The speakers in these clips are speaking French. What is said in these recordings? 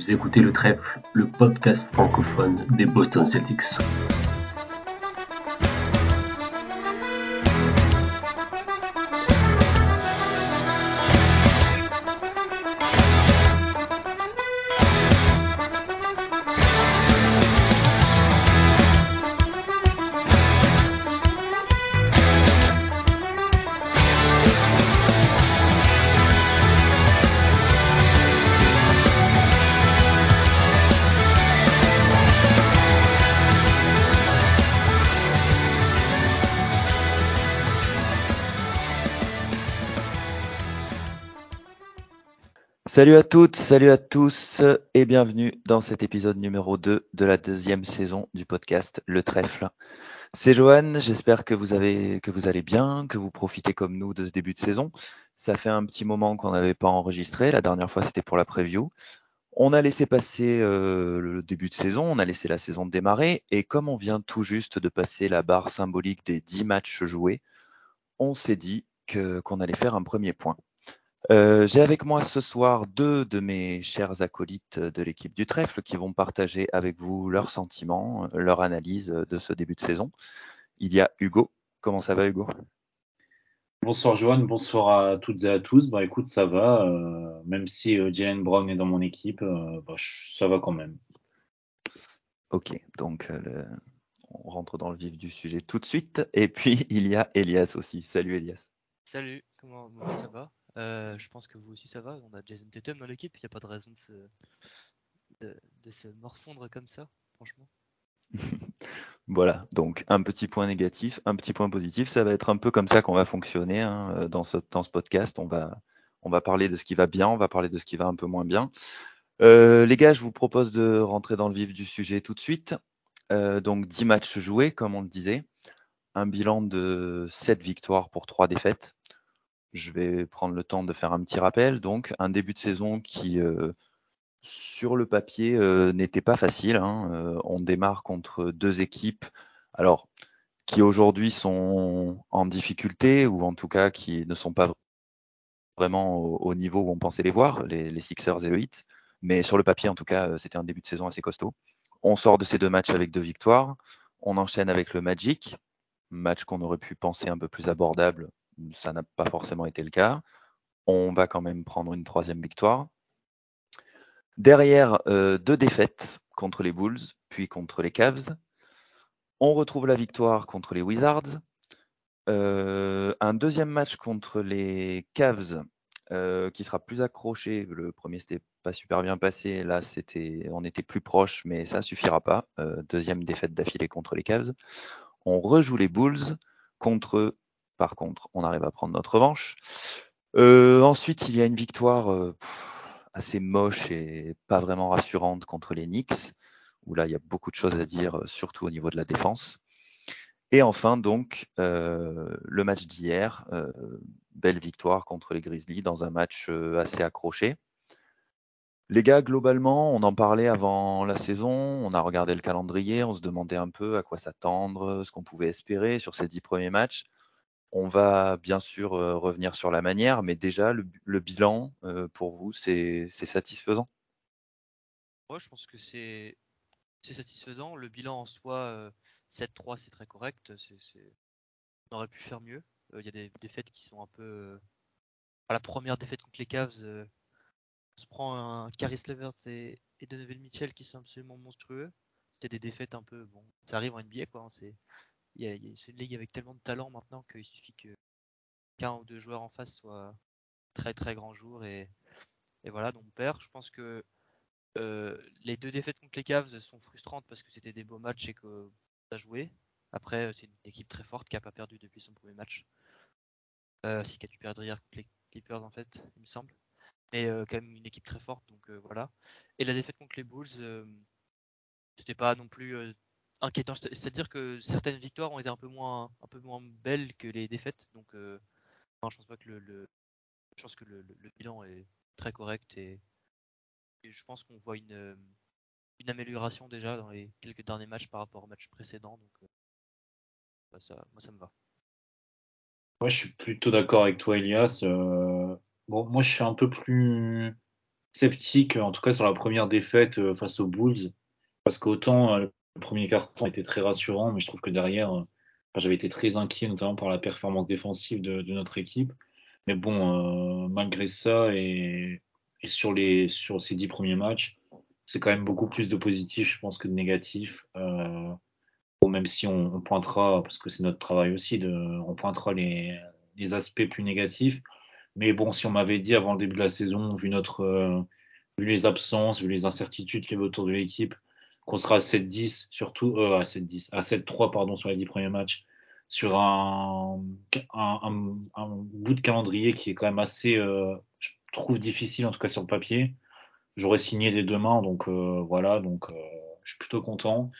Vous écoutez le Trèfle, le podcast francophone des Boston Celtics. Salut à toutes, salut à tous et bienvenue dans cet épisode numéro 2 de la deuxième saison du podcast Le Trèfle. C'est Johan, j'espère que vous avez que vous allez bien, que vous profitez comme nous de ce début de saison. Ça fait un petit moment qu'on n'avait pas enregistré, la dernière fois c'était pour la preview. On a laissé passer euh, le début de saison, on a laissé la saison démarrer et comme on vient tout juste de passer la barre symbolique des 10 matchs joués, on s'est dit qu'on allait faire un premier point. Euh, j'ai avec moi ce soir deux de mes chers acolytes de l'équipe du trèfle qui vont partager avec vous leurs sentiments, leur analyse de ce début de saison. Il y a Hugo. Comment ça va Hugo? Bonsoir Johan, bonsoir à toutes et à tous. Bah écoute, ça va. Euh, même si euh, Jalen Brown est dans mon équipe, euh, bah, ça va quand même. Ok, donc euh, le- on rentre dans le vif du sujet tout de suite. Et puis il y a Elias aussi. Salut Elias. Salut, comment ça va? Euh, Je pense que vous aussi ça va. On a Jason Tatum dans l'équipe, il n'y a pas de raison de se, de, se morfondre comme ça, franchement. Voilà, donc un petit point négatif, un petit point positif. Ça va être un peu comme ça qu'on va fonctionner hein, euh, dans, ce, dans ce podcast. On va, on va parler de ce qui va bien, on va parler de ce qui va un peu moins bien. Euh, les gars, je vous propose de rentrer dans le vif du sujet tout de suite. Donc 10 matchs joués, comme on le disait. Un bilan de 7 victoires pour 3 défaites. Je vais prendre le temps de faire un petit rappel. Donc un début de saison qui, euh, sur le papier, euh, n'était pas facile. hein. Euh, on démarre contre deux équipes, alors qui aujourd'hui sont en difficulté ou en tout cas qui ne sont pas vraiment au, au niveau où on pensait les voir, les, Sixers et le Heat. Mais sur le papier, en tout cas, c'était un début de saison assez costaud. On sort de ces deux matchs avec deux victoires. On enchaîne avec le Magic, match qu'on aurait pu penser un peu plus abordable. Ça n'a pas forcément été le cas. On va quand même prendre une troisième victoire. Derrière, euh, deux défaites contre les Bulls, puis contre les Cavs. On retrouve la victoire contre les Wizards. Euh, un deuxième match contre les Cavs euh, qui sera plus accroché. Le premier c'était pas super bien passé. Là, c'était, on était plus proche, mais ça suffira pas. Deuxième défaite d'affilée contre les Cavs. On rejoue les Bulls contre. Par contre, on arrive à prendre notre revanche. Euh, ensuite, il y a une victoire euh, assez moche et pas vraiment rassurante contre les Knicks, où là, il y a beaucoup de choses à dire, euh, surtout au niveau de la défense. Et enfin, donc, le match d'hier, belle victoire contre les Grizzlies dans un match assez accroché. Les gars, globalement, on en parlait avant la saison, on a regardé le calendrier, on se demandait un peu à quoi s'attendre, ce qu'on pouvait espérer sur ces dix premiers matchs. On va bien sûr euh, revenir sur la manière, mais déjà, le, bilan, euh, pour vous, c'est satisfaisant? Moi, je pense que c'est satisfaisant. Le bilan en soi, euh, 7-3, c'est très correct. On aurait pu faire mieux. Euh, Il y a des défaites qui sont un peu. euh, la première défaite contre les Cavs, euh, on se prend un Caris Levert et, et Donovan Mitchell qui sont absolument monstrueux. C'était des défaites un peu. Bon, ça arrive en NBA, quoi. hein, y a- c'est une ligue avec tellement de talent maintenant qu'il suffit que qu'un ou deux joueurs en face soient très très grands jours et, voilà, donc on perd. Je pense que euh, les deux défaites contre les Cavs sont frustrantes parce que c'était des beaux matchs et que ça joué. Après, c'est une équipe très forte qui a pas perdu depuis son premier match. Euh, si qui a dû perdre hier contre les Clippers en fait, il me semble. Mais euh, quand même une équipe très forte, donc euh, voilà. Et la défaite contre les Bulls, c'était pas non plus inquiétant. C'est- C'est-à-dire que certaines victoires ont été un peu moins, un peu moins belles que les défaites. Donc, euh, je pense pas que le, je pense que le, bilan est très correct et, je pense qu'on voit une, une amélioration déjà dans les quelques derniers matchs par rapport au match précédent. Donc, euh, bah, ça, moi, ça me va. Moi, je suis plutôt d'accord avec toi, Elias. Euh, bon, moi, je suis un peu plus sceptique, en tout cas sur la première défaite face aux Bulls, parce qu'autant le premier carton était très rassurant, mais je trouve que derrière, j'avais été très inquiet, notamment par la performance défensive de, notre équipe. Mais bon, malgré ça, et, sur, ces dix premiers matchs, c'est quand même beaucoup plus de positifs, je pense, que de négatifs. Euh, même si on, pointera, parce que c'est notre travail aussi, on pointera les, aspects plus négatifs. Mais bon, si on m'avait dit avant le début de la saison, vu notre, euh, vu les absences, vu les incertitudes qu'il y autour de l'équipe, qu'on sera à 7-10, surtout euh, à 7-10, à 7-3 pardon sur les 10 premiers matchs, sur un, bout de calendrier qui est quand même assez, euh, je trouve difficile en tout cas sur le papier. J'aurais signé les deux mains, donc euh, voilà, donc je suis plutôt content.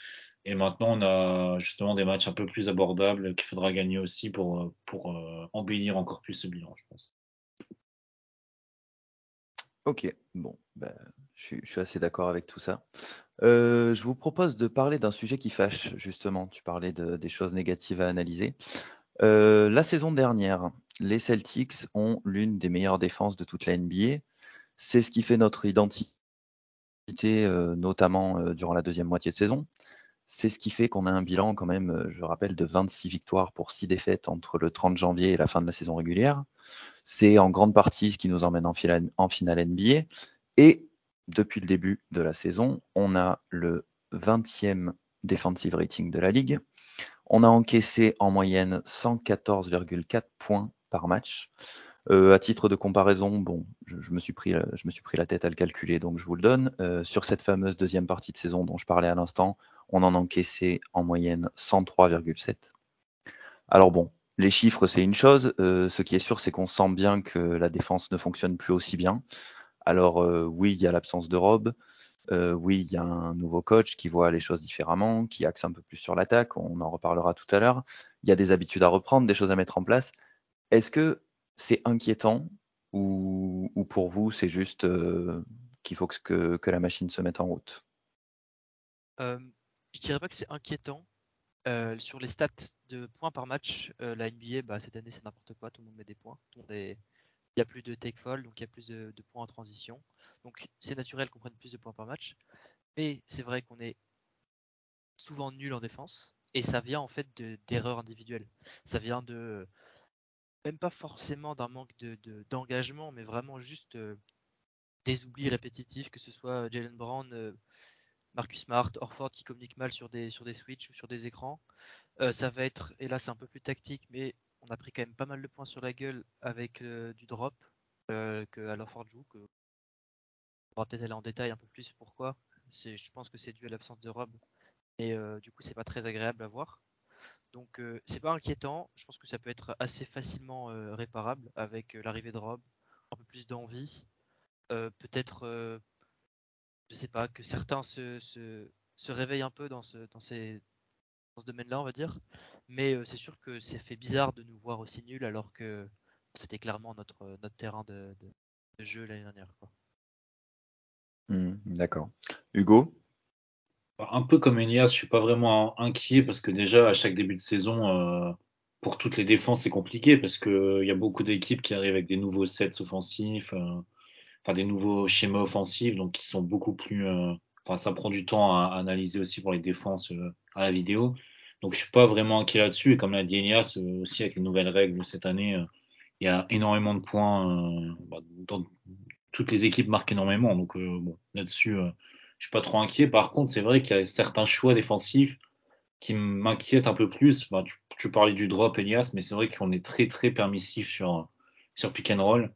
Et maintenant, on a justement des matchs un peu plus abordables qu'il faudra gagner aussi pour, pour embellir encore plus ce bilan, je pense. Ok, bon, ben, je, suis, assez d'accord avec tout ça. Euh, je vous propose de parler d'un sujet qui fâche, justement. Tu parlais de, des choses négatives à analyser. Euh, la saison dernière, les Celtics ont l'une des meilleures défenses de toute la NBA. C'est ce qui fait notre identité, euh, notamment durant la deuxième moitié de saison. C'est ce qui fait qu'on a un bilan quand même, je rappelle, de 26 victoires pour 6 défaites entre le 30 janvier et la fin de la saison régulière. C'est en grande partie ce qui nous emmène en en finale NBA. Et depuis le début de la saison, on a le 20e defensive rating de la ligue. On a encaissé en moyenne 114,4 points par match. Euh, à titre de comparaison, bon, je, me suis pris, je me suis pris la tête à le calculer, donc je vous le donne. Euh, sur cette fameuse deuxième partie de saison dont je parlais à l'instant, on en a encaissé en moyenne 103,7. Alors bon, les chiffres, c'est une chose. Euh, ce qui est sûr, c'est qu'on sent bien que la défense ne fonctionne plus aussi bien. Alors euh, oui, il y a l'absence de Rob. Euh, oui, il y a un nouveau coach qui voit les choses différemment, qui axe un peu plus sur l'attaque. On en reparlera tout à l'heure. Il y a des habitudes à reprendre, des choses à mettre en place. Est-ce que c'est inquiétant ou, pour vous, c'est juste qu'il faut que, la machine se mette en route? Euh, Je dirais pas que c'est inquiétant. sur les stats de points par match, la NBA, cette année, c'est n'importe quoi. Tout le monde met des points. A plus de take fall, donc il y a plus de, points en transition. Donc c'est naturel qu'on prenne plus de points par match. Mais c'est vrai qu'on est souvent nul en défense. Et ça vient en fait d'erreurs individuelles. Ça vient de même pas forcément d'un manque d'engagement, mais vraiment juste euh, des oublis répétitifs, que ce soit Jalen Brown, euh, Marcus Smart, Orford qui communiquent mal sur des, sur des switches ou sur des écrans. Euh, ça va être, et là c'est un peu plus tactique, mais on a pris quand même pas mal de points sur la gueule avec euh, du drop euh, que Alorford joue. Que... On va peut-être aller en détail un peu plus pourquoi. Je pense que c'est dû à l'absence de Rob. Et euh, du coup, c'est pas très agréable à voir. Donc, c'est pas inquiétant. Je pense que ça peut être assez facilement réparable avec l'arrivée de Rob, un peu plus d'envie. peut-être, je sais pas, que certains se, se, se réveillent un peu dans, ce, dans ces, ce domaine-là, on va dire. Mais euh, c'est sûr que ça fait bizarre de nous voir aussi nuls alors que c'était clairement notre, notre terrain de, jeu l'année dernière. Mmh, d'accord. Hugo? Un peu comme Elias, je suis pas vraiment inquiet parce que déjà à chaque début de saison, euh, pour toutes les défenses, c'est compliqué parce qu'il y a beaucoup d'équipes qui arrivent avec des nouveaux sets offensifs, euh, enfin des nouveaux schémas offensifs, donc qui sont beaucoup plus. Ça prend du temps à, analyser aussi pour les défenses à la vidéo. Donc je suis pas vraiment inquiet là-dessus. Et comme l'a dit Elias, euh, aussi avec les nouvelles règles cette année, euh, il y a énormément de points. Euh, bah, dans, toutes les équipes marquent énormément. Donc bon, là-dessus, je suis pas trop inquiet. Par contre, c'est vrai qu'il y a certains choix défensifs qui m'inquiètent un peu plus. Bah, tu, tu, parlais du drop, Elias, mais c'est vrai qu'on est très très permissif sur sur pick and roll.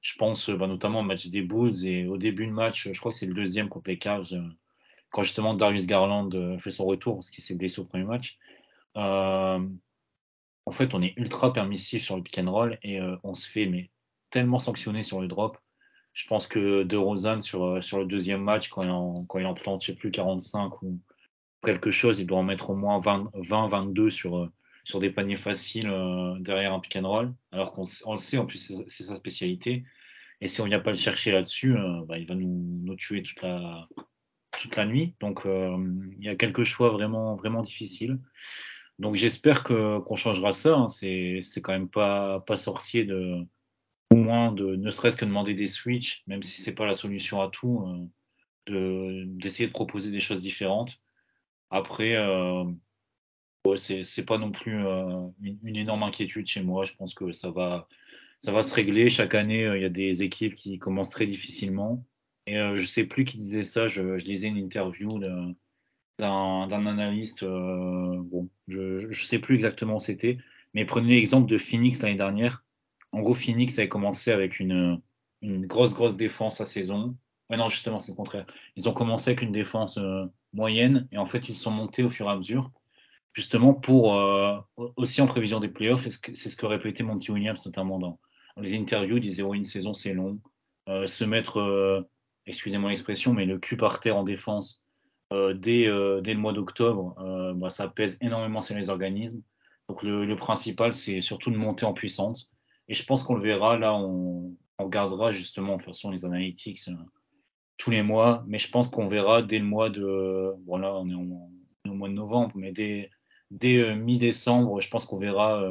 Je pense bah, notamment au match des Bulls et au début de match, je crois que c'est le deuxième contre les Cavs quand justement Darius Garland euh, fait son retour, parce qu'il s'est blessé au premier match. Euh, en fait, on est ultra permissif sur le pick and roll et euh, on se fait tellement sanctionner sur le drop. Je pense que De Rosanne sur, le deuxième match, quand il en, plante, je sais plus, 45 ou quelque chose, il doit en mettre au moins 20, 20 22 sur, sur des paniers faciles derrière un pick and roll, alors qu'on on le sait, en plus c'est sa spécialité. Et si on vient pas le chercher là-dessus, bah, il va nous, nous tuer toute la, toute la nuit. Donc euh, il y a quelques choix vraiment vraiment difficiles. Donc j'espère que qu'on changera ça. Hein. C'est c'est quand même pas pas sorcier de au moins de ne serait-ce que demander des switches, même si c'est pas la solution à tout, de d'essayer de proposer des choses différentes. Après, ouais, c'est pas non plus une, une, énorme inquiétude chez moi. Je pense que ça va ça va se régler. Chaque année, il y a des équipes qui commencent très difficilement. Et je sais plus qui disait ça. Je, je lisais une interview d'un analyste, euh, bon, je ne sais plus exactement où c'était, mais prenez l'exemple de Phoenix l'année dernière. En gros, Phoenix avait commencé avec une, une grosse, grosse défense à saison. Ouais, non, justement, c'est le contraire. Ils ont commencé avec une défense euh, moyenne et en fait, ils sont montés au fur et à mesure, justement pour euh, aussi en prévision des playoffs. C'est ce que répétait Monty Williams, notamment dans, les interviews. Il disait, une saison, c'est long. se mettre, excusez-moi l'expression, mais le cul par terre en défense euh, dès, euh, dès, le mois d'octobre, euh, bah, ça pèse énormément sur les organismes. Donc le, principal, c'est surtout de monter en puissance. Et je pense qu'on le verra, là, on, on regardera justement, de toute façon, les analytics tous les mois, mais je pense qu'on verra dès le mois de, voilà, on est, au mois de novembre, mais dès, dès mi-décembre, je pense qu'on verra,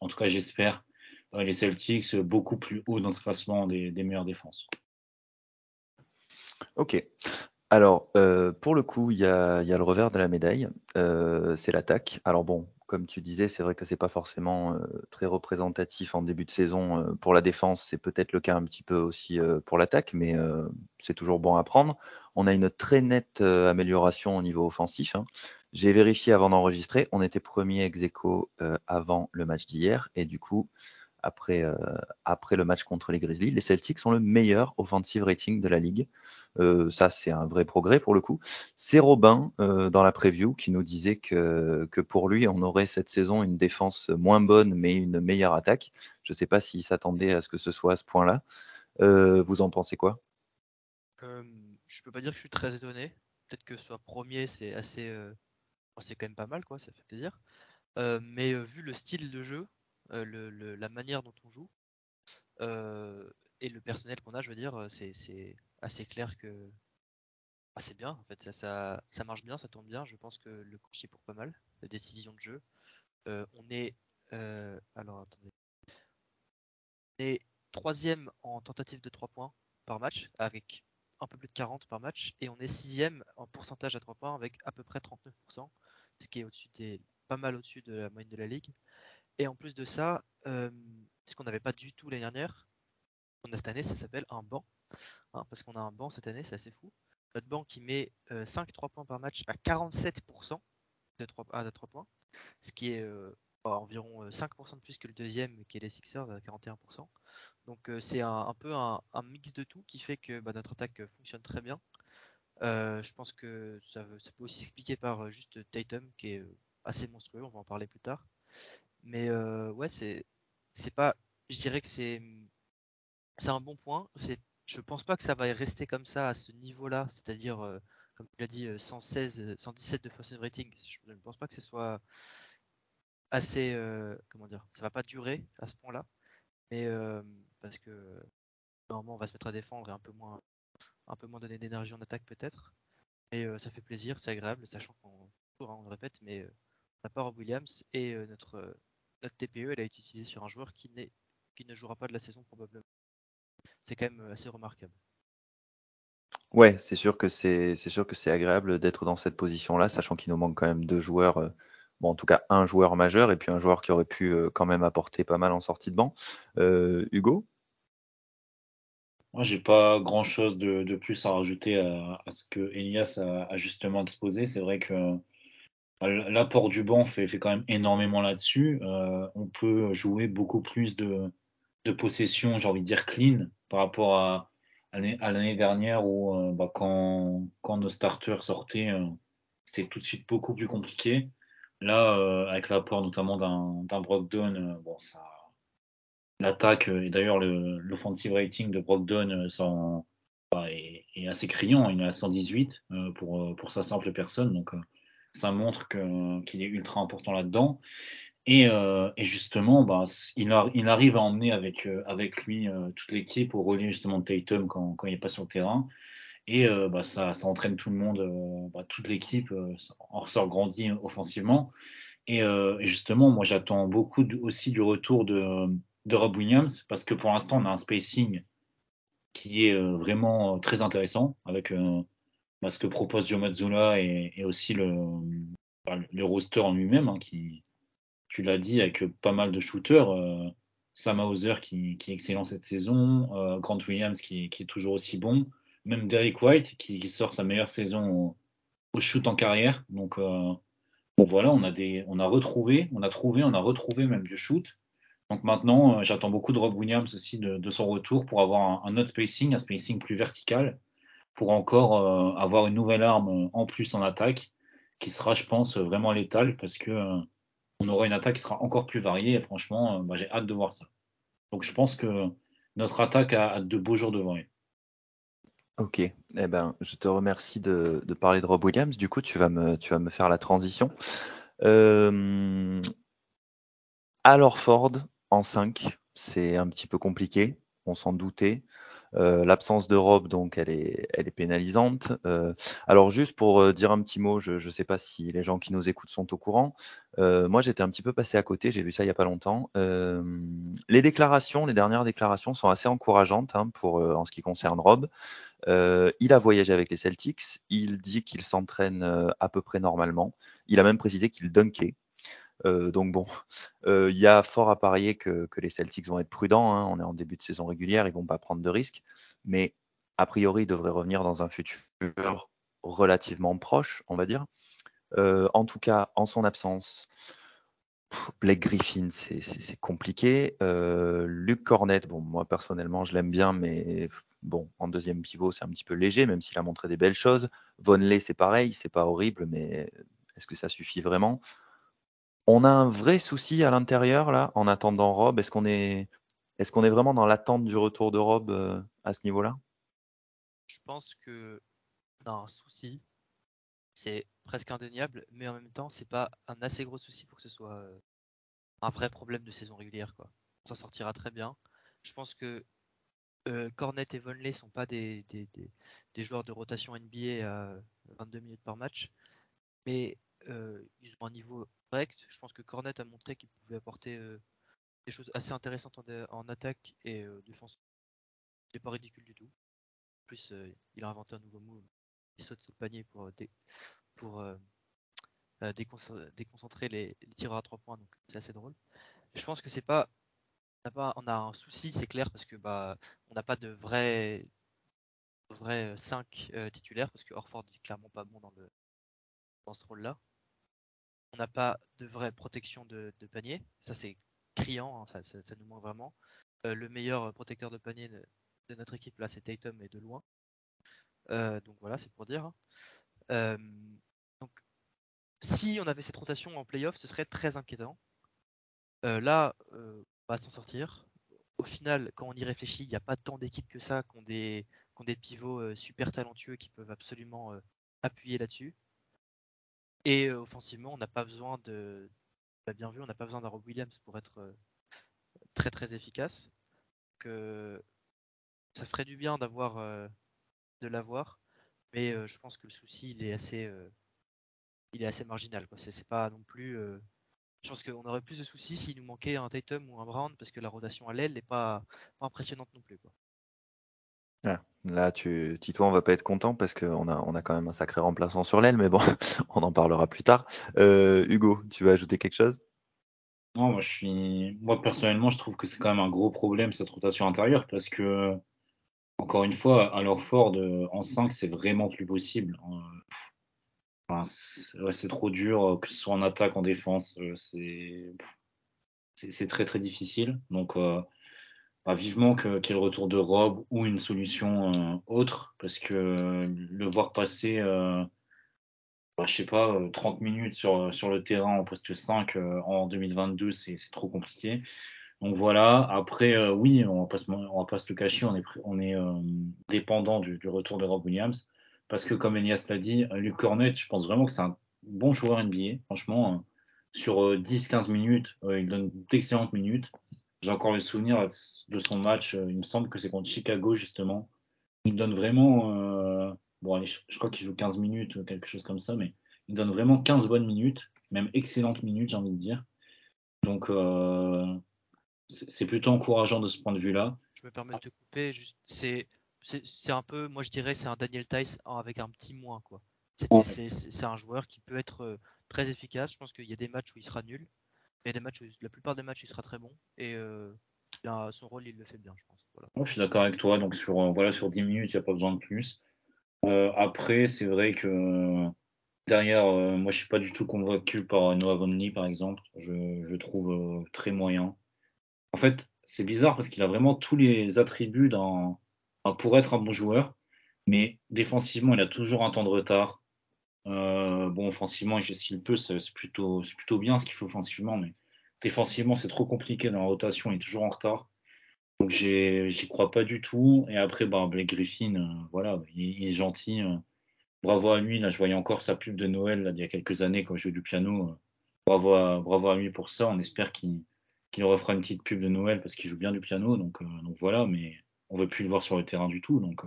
en tout cas j'espère, les Celtics beaucoup plus haut dans ce classement des, meilleures défenses. Ok. Alors, euh, pour le coup, il y a, le revers de la médaille, euh, c'est l'attaque. Alors bon, comme tu disais, c'est vrai que c'est pas forcément euh, très représentatif en début de saison euh, pour la défense. C'est peut-être le cas un petit peu aussi euh, pour l'attaque, mais c'est toujours bon à prendre. On a une très nette amélioration au niveau offensif. Hein. J'ai vérifié avant d'enregistrer, on était premier ex aequo avant le match d'hier, et du coup, après, euh, après le match contre les Grizzlies. Les Celtics sont le meilleur offensive rating de la ligue. Euh, ça, c'est un vrai progrès pour le coup. C'est Robin euh, dans la preview qui nous disait que, que pour lui, on aurait cette saison une défense moins bonne mais une meilleure attaque. Je ne sais pas s'il s'attendait à ce que ce soit à ce point-là. vous en pensez quoi? Je peux pas dire que je suis très étonné. Peut-être que soit premier, c'est assez, c'est quand même pas mal, quoi. Ça fait plaisir. mais vu le style de jeu, euh, la manière dont on joue euh, et le personnel qu'on a, je veux dire, c'est assez clair que ah, c'est bien. En fait, ça, marche bien, ça tourne bien. Je pense que le coach est pour pas mal de décisions de jeu. Euh, on est alors attendez, on est troisième en tentative de 3 points par match avec un peu plus de 40 par match et on est sixième en pourcentage à 3 points avec à peu près 39%, ce qui est au-dessus des pas mal au-dessus de la moyenne de la ligue. Et en plus de ça, euh, ce qu'on n'avait pas du tout l'année dernière, on a cette année, ça s'appelle un banc. Hein, parce qu'on a un banc cette année, c'est assez fou. Notre banc qui met 5-3 euh, points par match à 47% de 3, à 3 points, ce qui est euh, environ 5% de plus que le deuxième qui est les Sixers à 41%. Donc c'est un, peu un, mix de tout qui fait que bah, notre attaque fonctionne très bien. je pense que ça, peut aussi s'expliquer par juste Tatum qui est assez monstrueux, on va en parler plus tard. Mais euh, ouais, c'est pas. Je dirais que c'est un bon point. Je pense pas que ça va rester comme ça à ce niveau-là, c'est-à-dire euh, comme tu l'as dit 116, 117 de force rating. Je ne pense pas que ce soit assez euh, comment dire. Ça va pas durer à ce point-là, mais parce que normalement on va se mettre à défendre et un peu moins un peu moins donner d'énergie en attaque peut-être. Et ça fait plaisir, c'est agréable, sachant qu'on on le répète, mais n'a pas Rob Williams et notre notre TPE, elle a été utilisée sur un joueur qui, qui ne jouera pas de la saison probablement. C'est quand même euh, assez remarquable. Ouais, c'est sûr que c'est sûr que c'est agréable d'être dans cette position-là, sachant qu'il nous manque quand même deux joueurs, euh, bon en tout cas un joueur majeur et puis un joueur qui aurait pu euh, quand même apporter pas mal en sortie de banc. Hugo? Moi, j'ai pas grand-chose de, plus à rajouter à, ce que Elias a, justement exposé. C'est vrai que L'apport du banc fait, fait quand même énormément là-dessus. Euh, on peut jouer beaucoup plus de, de possession, j'ai envie de dire clean, par rapport à, à l'année dernière où euh, bah, quand, quand nos starters sortaient, euh, c'était tout de suite beaucoup plus compliqué. Là, euh, avec l'apport notamment d'un Brogdon, bon, ça, l'attaque et d'ailleurs l'offensive rating de Brogdon bah, est, est, assez criant. Il est à 118 pour, pour sa simple personne. Donc, ça montre qu'il est ultra important là-dedans. Et, euh, justement, bah, il, arrive à emmener avec, euh, avec lui euh, toute l'équipe au relais justement de Tatum quand, quand il n'est pas sur le terrain. Et euh, bah, ça, ça, entraîne tout le monde, bah, toute l'équipe en ressort grandi offensivement. Et, justement, moi j'attends beaucoup aussi du retour de, Rob Williams parce que pour l'instant, on a un spacing qui est euh, vraiment très intéressant avec bah, ce que propose Joe Mazzulla et, aussi le, bah, le roster en lui-même hein, qui, tu l'as dit, avec pas mal de shooters. Sam Hauser qui, qui, est excellent cette saison, Grant Williams qui, est toujours aussi bon, même Derek White qui, sort sa meilleure saison au, shoot en carrière. Donc voilà, on a, des, on a retrouvé, on a trouvé, on a retrouvé même du shoot. Donc maintenant, euh, j'attends beaucoup de Rob Williams aussi de, son retour pour avoir un, autre spacing, un spacing plus vertical, pour encore euh, avoir une nouvelle arme en plus en attaque, qui sera, je pense, vraiment létale, parce que euh, on aura une attaque qui sera encore plus variée. Et franchement, bah, j'ai hâte de voir ça. Donc je pense que notre attaque a, de beaux jours devant elle. Ok, eh ben, je te remercie de, parler de Rob Williams. Du coup, tu vas me, tu vas me faire la transition. Euh, alors Ford en 5, c'est un petit peu compliqué, on s'en doutait. Euh, l'absence de Rob, donc, elle est, pénalisante. Euh, alors, juste pour euh, dire un petit mot, je ne sais pas si les gens qui nous écoutent sont au courant. moi, j'étais un petit peu passé à côté, j'ai vu ça il n'y a pas longtemps. les déclarations, les dernières déclarations sont assez encourageantes hein, pour, en ce qui concerne Rob. il a voyagé avec les Celtics, il dit qu'il s'entraîne à peu près normalement. Il a même précisé qu'il dunkait. Euh, donc bon, euh, il y a fort à parier que, les Celtics vont être prudents. Hein. On est en début de saison régulière, ils vont pas prendre de risques, mais a priori, ils devraient revenir dans un futur relativement proche, on va dire. Euh, en tout cas, en son absence, Blake Griffin, c'est compliqué. Luke Cornett, bon, moi personnellement, je l'aime bien, mais bon, en deuxième pivot, c'est un petit peu léger, même s'il a montré des belles choses. Vonley, c'est pareil, c'est pas horrible, mais est-ce que ça suffit vraiment? On a un vrai souci à l'intérieur là, en attendant Rob. Est-ce qu'on est, est-ce qu'on est vraiment dans l'attente du retour de Rob euh, à ce niveau-là? Je pense que on a un souci. C'est presque indéniable, mais en même temps, c'est pas un assez gros souci pour que ce soit euh, un vrai problème de saison régulière. Quoi. On s'en sortira très bien. Je pense que euh, Cornet et Vonley sont pas des, des, joueurs de rotation NBA à 22 minutes par match, mais ils ont un niveau je pense que Cornet a montré qu'il pouvait apporter euh, des choses assez intéressantes en, attaque et euh, défense. C'est pas ridicule du tout. En plus, euh, il a inventé un nouveau move. Il saute le panier pour, déconcentrer les, tireurs à trois points, donc c'est assez drôle. Je pense que c'est pas on a, pas, on a un souci, c'est clair, parce que bah on n'a pas de vrai vrai 5 titulaires, parce que Orford est clairement pas bon dans, le, dans ce rôle-là on n'a pas de vraie protection de, panier. Ça, c'est criant, hein, ça, nous manque vraiment. Euh, le meilleur protecteur de panier de, notre équipe, là, c'est Tatum et de loin. Euh, donc voilà, c'est pour dire. Hein. Euh, donc, si on avait cette rotation en playoff, ce serait très inquiétant. là, on va s'en sortir. Au final, quand on y réfléchit, il n'y a pas tant d'équipes que ça qui ont des, qui ont des pivots super talentueux qui peuvent absolument appuyer là-dessus. Et offensivement, on n'a pas besoin de. Bien vu, on n'a pas besoin d'un Rob Williams pour être très très efficace. Que ça ferait du bien d'avoir de l'avoir, mais je pense que le souci il est assez marginal. C'est pas non plus. je pense qu'on aurait plus de soucis s'il nous manquait un Tatum ou un Brown parce que la rotation à l'aile n'est pas, impressionnante non plus. Là, tu, Tito, on va pas être content parce qu'on a, on a quand même un sacré remplaçant sur l'aile, mais bon, on en parlera plus tard. Euh, Hugo, tu veux ajouter quelque chose? Non, moi, je suis, moi personnellement, je trouve que c'est quand même un gros problème cette rotation intérieure parce que, encore une fois, alors Ford en 5, c'est vraiment plus possible. c'est trop dur, que ce soit en attaque, en défense, euh, c'est très très difficile. Donc, euh, vivement qu'il le retour de Rob ou une solution euh, autre, parce que le voir passer, euh, bah, je sais pas, 30 euh, minutes sur, sur le terrain en poste 5 en 2022, c'est trop compliqué. Donc voilà, après, oui, on va pas se, on va pas se le cacher, on est, on est dépendant du, retour de Rob Williams, parce que comme Elias l'a dit, Luke Cornet, je pense vraiment que c'est un bon joueur NBA, franchement, sur 10-15 minutes, il donne d'excellentes minutes. J'ai encore le souvenir de son match, euh, il me semble que c'est contre Chicago justement. Il donne vraiment, euh, bon allez, je, crois qu'il joue 15 minutes ou quelque chose comme ça, mais il donne vraiment 15 bonnes minutes, même excellentes minutes j'ai envie de dire. Donc euh, c'est plutôt encourageant de ce point de vue-là. Je me permets de te couper. C'est c'est un peu, moi je dirais, c'est un Daniel Tice avec un petit moins quoi. C'est un joueur qui peut être très efficace. Je pense qu'il y a des matchs où il sera nul, et des matchs la plupart des matchs il sera très bon. Et euh, son rôle il le fait bien, je pense. je suis d'accord avec toi. Donc sur euh, voilà sur 10 minutes, il n'y a pas besoin de plus. après, c'est vrai que derrière, moi je suis pas du tout convaincu par Noah Vonley par exemple. Je, je trouve très moyen. En fait, c'est bizarre parce qu'il a vraiment tous les attributs pour être un bon joueur, mais défensivement, il a toujours un temps de retard. Euh, bon, offensivement, il fait ce qu'il peut, c'est plutôt, plutôt bien ce qu'il fait offensivement, mais défensivement, c'est trop compliqué dans la rotation, il est toujours en retard. Donc, j'y crois pas du tout. Et après, bah, Blake Griffin, euh, voilà, il, est gentil. Euh. bravo à lui. Là, je voyais encore sa pub de Noël là, il y a quelques années quand je jouais du piano. bravo, à, bravo à lui pour ça. On espère qu'il qu'il refera une petite pub de Noël parce qu'il joue bien du piano. Donc, donc voilà, mais on veut plus le voir sur le terrain du tout. Donc,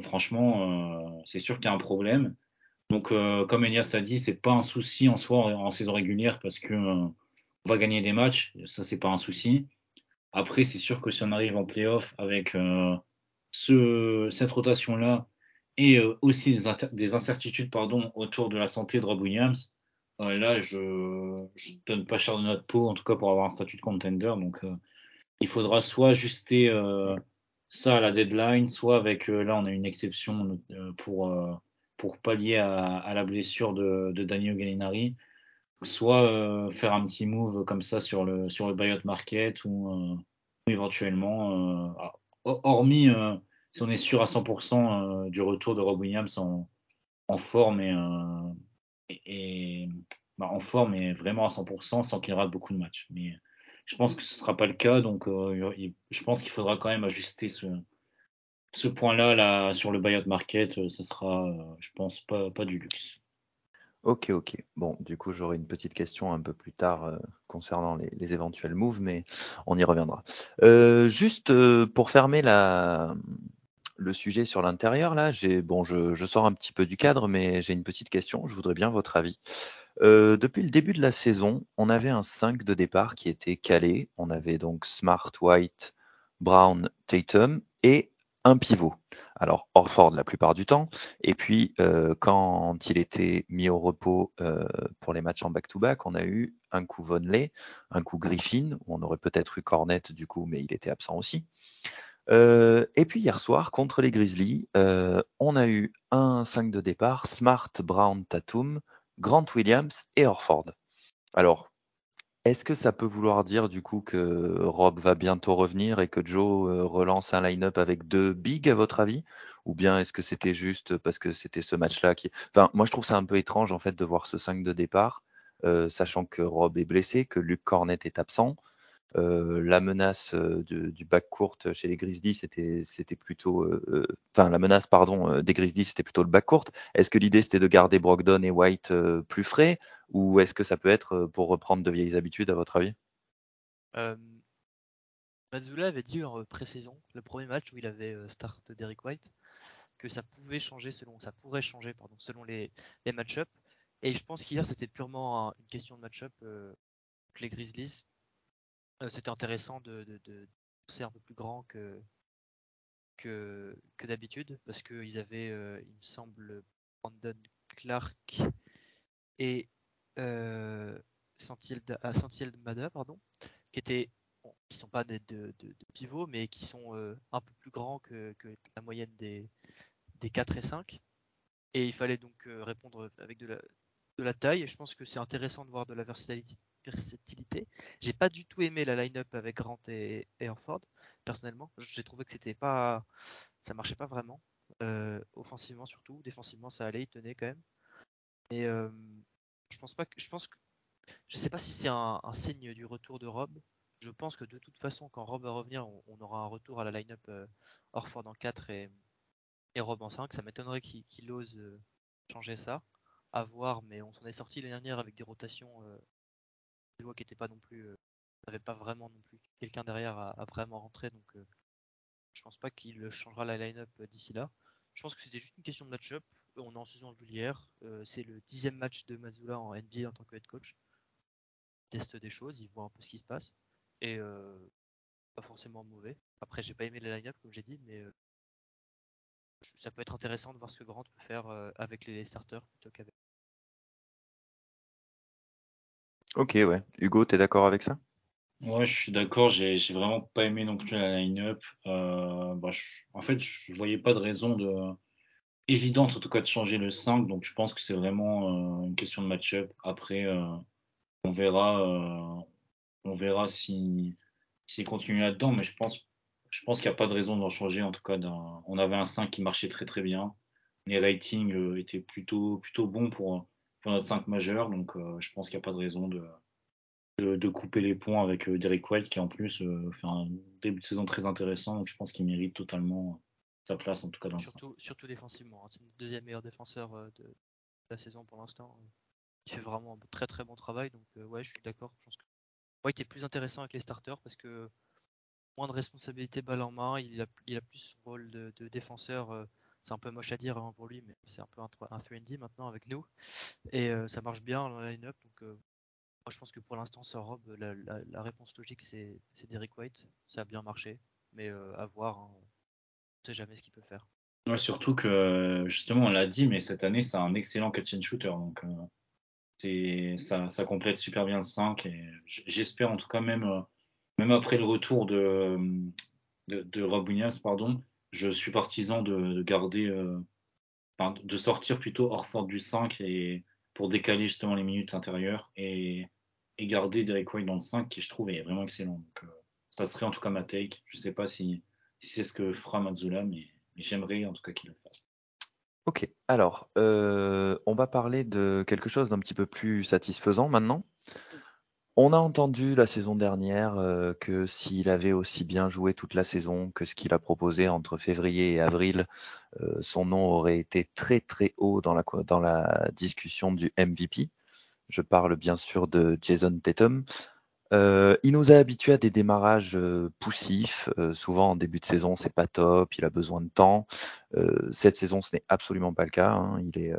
franchement, c'est sûr qu'il y a un problème. Donc, euh, comme Elias a dit, c'est pas un souci en soi en, saison régulière parce que euh, on va gagner des matchs, ça c'est pas un souci. Après, c'est sûr que si on arrive en playoff avec euh, ce, cette rotation-là et aussi des, incertitudes pardon, autour de la santé de Rob Williams, là, je ne donne pas cher de notre peau, en tout cas pour avoir un statut de contender. Donc, il faudra soit ajuster ça à la deadline, soit avec, là, on a une exception pour pour pallier à, la blessure de, Daniel Gallinari, soit euh, faire un petit move comme ça sur le, sur le buyout market ou, euh, éventuellement, euh, hormis si on est sûr à 100% du retour de Rob Williams en, forme et, bah, en forme et vraiment à 100% sans qu'il rate beaucoup de matchs. Mais je pense que ce ne sera pas le cas, donc je pense qu'il faudra quand même ajuster ce, ce point-là, là, sur le buyout market, euh, ce sera, euh, je pense, pas, pas du luxe. Ok, ok. Bon, du coup, j'aurai une petite question un peu plus tard euh, concernant les, éventuels moves, mais on y reviendra. juste pour fermer la, le sujet sur l'intérieur, là, j'ai bon, je, je, sors un petit peu du cadre, mais j'ai une petite question. Je voudrais bien votre avis. depuis le début de la saison, on avait un 5 de départ qui était calé. On avait donc Smart, White, Brown, Tatum et un pivot. Alors Orford la plupart du temps, et puis euh, quand il était mis au repos euh, pour les matchs en back-to-back, on a eu un coup Vonley, un coup Griffin, on aurait peut-être eu Cornet du coup, mais il était absent aussi. Euh, et puis hier soir, contre les Grizzlies, on a eu un 5 de départ, Smart, Brown, Tatum, Grant Williams et Orford. Alors, est-ce que ça peut vouloir dire du coup que Rob va bientôt revenir et que Joe euh, relance un line-up avec deux bigs à votre avis? Ou bien est-ce que c'était juste parce que c'était ce match-là qui. Enfin, moi je trouve ça un peu étrange en fait de voir ce 5 de départ, euh, sachant que Rob est blessé, que Luc Cornet est absent. Euh, la menace euh, du back court chez les Grizzlies, c'était, plutôt, euh, enfin la menace pardon des Grizzlies, c'était plutôt le back court. Est-ce que l'idée c'était de garder Brogdon et White plus frais, ou est-ce que ça peut être pour reprendre de vieilles habitudes à votre avis? Euh, Mazzoula avait dit en pré-saison, le premier match où il avait start Derek White, que ça pouvait changer selon, ça pourrait changer pardon, selon les, match-up. Et je pense qu'hier c'était purement une question de match-up. les Grizzlies euh, c'était intéressant de, de, un peu plus grand que, que, que d'habitude parce qu'ils avaient, euh, il me semble, Brandon Clark et euh, ah, Mada, pardon, qui étaient qui sont pas des de, de, pivots, mais qui sont euh, un peu plus grands que, que, la moyenne des, des 4 et 5. Et il fallait donc répondre avec de la, de la taille. Et je pense que c'est intéressant de voir de la versatilité, J'ai pas du tout aimé la line-up avec Grant et, et Orford, personnellement. J'ai trouvé que c'était pas, ça marchait pas vraiment. Euh, offensivement surtout, défensivement ça allait, il tenait quand même. Et euh, je pense pas que, je pense que, je sais pas si c'est un, signe du retour de Rob. Je pense que de toute façon, quand Rob va revenir, on, aura un retour à la line-up euh, Orford en 4 et, et Rob en 5. Ça m'étonnerait qu'il ose changer ça. À voir, mais on s'en est sorti l'année dernière avec des rotations qui était pas non plus, euh, n'avait pas vraiment non plus quelqu'un derrière à, vraiment rentrer, donc euh, je pense pas qu'il changera la line-up euh, d'ici là. Je pense que c'était juste une question de match-up. On est en saison régulière, c'est le dixième match de Mazula en NBA en tant que head coach. Il teste des choses, il voit un peu ce qui se passe. et pas forcément mauvais. Après, j'ai pas aimé les line-up comme j'ai dit, mais ça peut être intéressant de voir ce que Grant peut faire avec les starters plutôt qu'avec. Ok, ouais. Hugo, t'es d'accord avec ça? Ouais, je suis d'accord. J'ai j'ai vraiment pas aimé non plus la line-up. Euh, bah, en fait, je voyais pas de raison de évidente en tout cas de changer le 5. Donc, je pense que c'est vraiment euh, une question de match-up. Après, euh, on verra, on verra si s'il continue là-dedans. Mais je pense, je pense qu'il n'y a pas de raison d'en changer. En tout cas, on avait un 5 qui marchait très très bien. Les ratings étaient plutôt plutôt bons pour pour notre 5 majeur. Donc, euh, je pense qu'il n'y a pas de raison de de, de couper les ponts avec euh, Derek White qui en plus euh, fait un début de saison très intéressant donc je pense qu'il mérite totalement sa place en tout cas dans. Surtout, surtout défensivement. hein. C'est le deuxième meilleur défenseur de la saison pour l'instant. Il fait vraiment un très très bon travail. Donc euh, ouais, je suis d'accord. Je pense que White est plus intéressant avec les starters parce que moins de responsabilité balle en main. Il a, il a plus son rôle de, de défenseur. euh, c'est un peu moche à dire hein, pour lui, mais c'est un peu un, un 3D maintenant avec nous. Et euh, ça marche bien dans line-up. Donc euh, moi je pense que pour l'instant, ça robe. La, réponse logique, c'est Derek White. Ça a bien marché. Mais euh, à voir. hein. On sait jamais ce qu'il peut faire. Surtout que justement on l'a dit mais cette année c'est un excellent catch and shooter donc c'est ça, complète super bien le 5 et j- j'espère en tout cas même même après le retour de de, de Rob Williams pardon je suis partisan de, de garder euh, de sortir plutôt Orford du 5 et pour décaler justement les minutes intérieures et, garder Derek White dans le 5 qui je trouve est vraiment excellent. Donc, euh, ça serait en tout cas ma take. Je sais pas si, c'est ce que fera Mazzula, mais, mais j'aimerais en tout cas qu'il le fasse. Ok, alors, euh, on va parler de quelque chose d'un petit peu plus satisfaisant maintenant. On a entendu la saison dernière euh, que s'il avait aussi bien joué toute la saison que ce qu'il a proposé entre février et avril, euh, son nom aurait été très très haut dans la, discussion du MVP. Je parle bien sûr de Jason Tatum. Euh, il nous a habitués à des démarrages poussifs. Souvent en début de saison, c'est pas top, il a besoin de temps. Cette saison, ce n'est absolument pas le cas. hein. Il, est,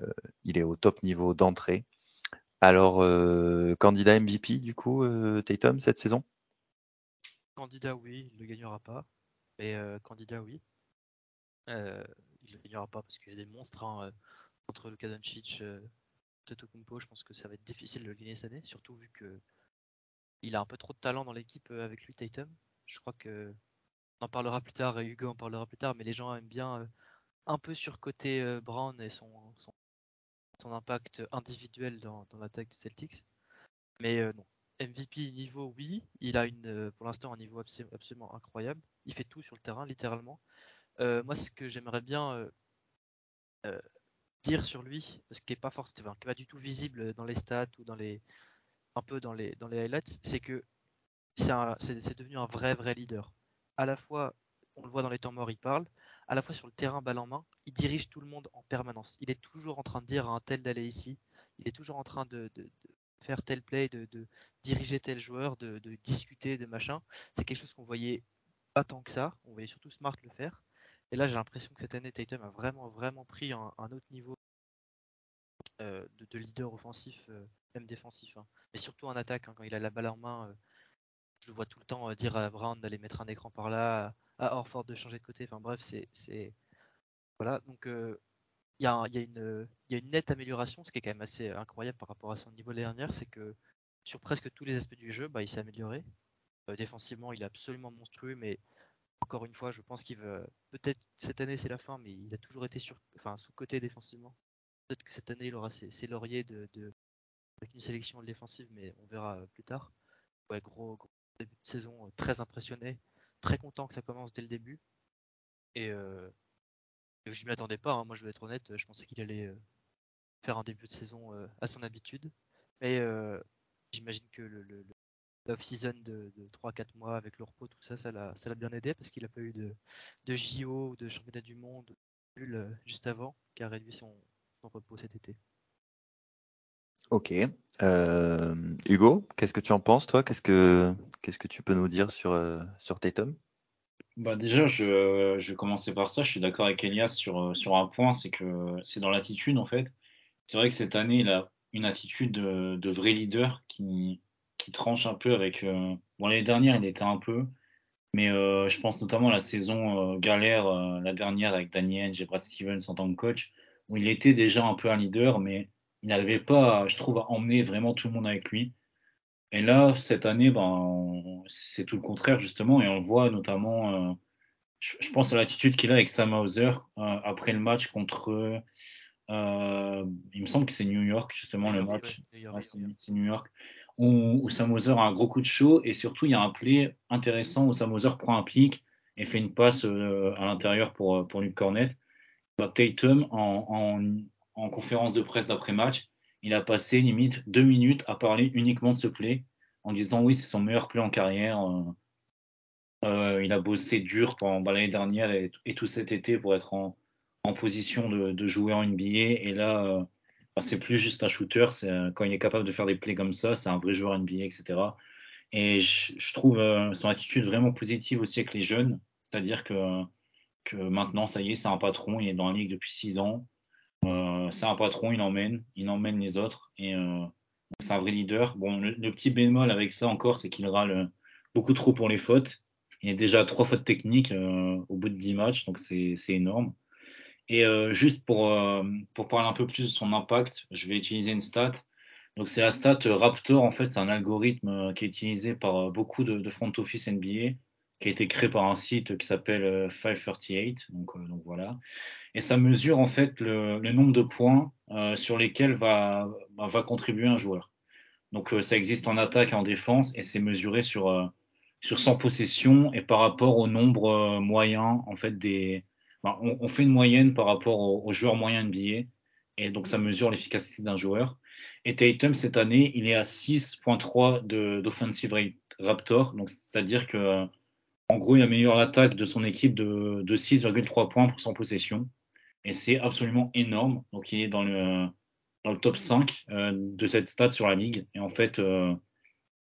il est au top niveau d'entrée. Alors, euh, candidat MVP du coup, euh, Tatum cette saison? Candidat, oui, il ne gagnera pas. Mais euh, candidat, oui. Il ne gagnera pas parce qu'il y a des monstres hein, entre Luka Doncic et. Je pense que ça va être difficile de le gagner cette année, surtout vu que il a un peu trop de talent dans l'équipe avec lui, Tatum. Je crois que on en parlera plus tard, et Hugo en parlera plus tard, mais les gens aiment bien un peu surcoter Brown et son, son impact individuel dans, l'attaque des Celtics. Mais euh, non. MVP niveau, oui. Il a une, euh, pour l'instant un niveau abso- absolument incroyable. Il fait tout sur le terrain, littéralement. Euh, moi, ce que j'aimerais bien dire sur lui, parce qu'il n'est pas, forc- enfin, qui est pas du tout visible dans les stats ou dans les, un peu dans les, dans les highlights, c'est que c'est devenu un vrai, vrai leader. À la fois, on le voit dans les temps morts, il parle. À la fois sur le terrain, balle en main, il dirige tout le monde en permanence. Il est toujours en train de dire à un tel d'aller ici. Il est toujours en train de, faire tel play, de, diriger tel joueur, de, discuter, de machin. C'est quelque chose qu'on voyait pas tant que ça. On voyait surtout Smart le faire. Et là, j'ai l'impression que cette année, Tatum a vraiment, vraiment pris un, autre niveau euh, de, de leader offensif, euh, même défensif. hein. Mais surtout en attaque, hein, quand il a la balle en main. euh, je le vois tout le temps dire à Brown d'aller mettre un écran par là, à à Horford de changer de côté. Enfin bref, c'est. Voilà, donc euh, il y, a une- nette amélioration, ce qui est quand même assez incroyable par rapport à son niveau l'année dernière, c'est que sur presque tous les aspects du jeu, bah, il s'est amélioré. Euh, défensivement, il est absolument monstrueux, mais encore une fois, je pense qu'il va. Peut-être cette année c'est la fin, mais il a toujours été sur, sous-côté défensivement. Peut-être que cette année il aura ses, lauriers avec une sélection défensive, mais on verra euh, plus tard. Ouais, gros, gros début de saison, euh, très impressionné, très content que ça commence dès le début. Et euh, je m'y attendais pas, hein. moi je vais être honnête, je pensais qu'il allait euh, faire un début de saison euh, à son habitude. Mais j'imagine que le, l'off-season de, de 3-4 mois avec le repos, tout ça, ça l'a, ça l'a bien aidé parce qu'il n'a pas eu de, de JO ou de championnat du monde juste avant, qui a réduit son repos cet été. Ok. Euh, Hugo, qu'est-ce que tu en penses, toi? Qu'est-ce que que tu peux nous dire sur, euh, sur Tatum Bah déjà, je, je vais commencer par ça. Je suis d'accord avec Elias sur, euh, sur un point, c'est que c'est dans l'attitude en fait. C'est vrai que cette année, il a une attitude de, vrai leader qui, qui tranche un peu avec. Euh, bon, l'année dernière, il était un peu, mais euh, je pense notamment à la saison galère, la dernière avec Danny Henge Stevens en tant que coach, où il était déjà un peu un leader, mais il n'arrivait pas, je trouve, à emmener vraiment tout le monde avec lui. Et là, cette année, ben, c'est tout le contraire, justement, et on le voit notamment, je, je, pense à l'attitude qu'il a avec Sam Hauser après le match contre euh, il me semble que c'est New York, justement, le match. c'est New York. Où, où Sam a un gros coup de chaud et surtout, il y a un play intéressant où Sam prend un pic et fait une passe euh, à l'intérieur pour, pour Luke Cornett. Bah, Tatum, en, en, en, conférence de presse d'après-match, il a passé limite deux minutes à parler uniquement de ce play en disant oui, c'est son meilleur play en carrière. Euh, euh il a bossé dur pendant bah, l'année dernière et, tout cet été pour être en, en position de, jouer en NBA. Et là, euh, bah, c'est plus juste un shooter. Quand il est capable de faire des plays comme ça, c'est un vrai joueur NBA, etc. Et je, trouve son attitude vraiment positive aussi avec les jeunes. C'est-à-dire que, que maintenant, ça y est, c'est un patron. Il est dans la ligue depuis six ans. C'est un patron, il emmène, il emmène les autres. Et c'est un vrai leader. Le, petit bémol avec ça encore, c'est qu'il râle beaucoup trop pour les fautes. Il a déjà trois fautes techniques au bout de dix matchs, donc c'est énorme. Et euh, juste pour, euh, parler un peu plus de son impact, je vais utiliser une stat. Donc c'est la stat Raptor, en fait, c'est un algorithme euh, qui est utilisé par beaucoup de, de, front office NBA, qui a été créé par un site qui s'appelle 538. Donc, donc voilà. Et ça mesure en fait le, le nombre de points sur lesquels va, va contribuer un joueur. Donc ça existe en attaque et en défense et c'est mesuré sur, sur 100 possessions et par rapport au nombre moyen en fait des, on, fait une moyenne par rapport aux, joueurs moyens NBA, et donc ça mesure l'efficacité d'un joueur. Et Tatum, cette année, il est à 6.3 d'offensive rate Raptor, donc c'est-à-dire que en gros, il améliore l'attaque de son équipe de, 6,3 points pour son possession. Et c'est absolument énorme. Donc il est dans le, dans le top 5 euh, de cette stat sur la ligue. Et en fait, euh,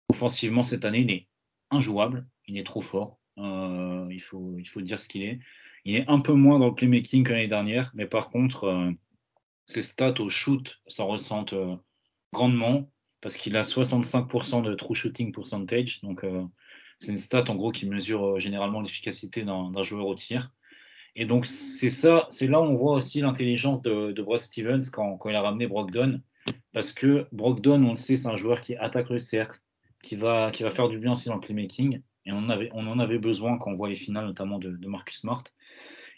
offensivement, cette année, il est injouable. Il est trop fort. Euh, il, faut, il faut dire ce qu'il est. Il est un peu moins dans le playmaking que l'année dernière, mais par contre, ses stats au shoot s'en ressentent grandement parce qu'il a 65% de true shooting percentage. Donc, c'est une stat en gros qui mesure généralement l'efficacité d'un joueur au tir. Et donc, c'est ça, c'est là où on voit aussi l'intelligence de, de Brad Stevens quand, il a ramené Brogdon. Parce que Brogdon, on le sait, c'est un joueur qui attaque le cercle, qui va, qui va faire du bien aussi dans le playmaking. Et on, avait, on en avait besoin quand on voit les finales, notamment de, de Marcus Smart.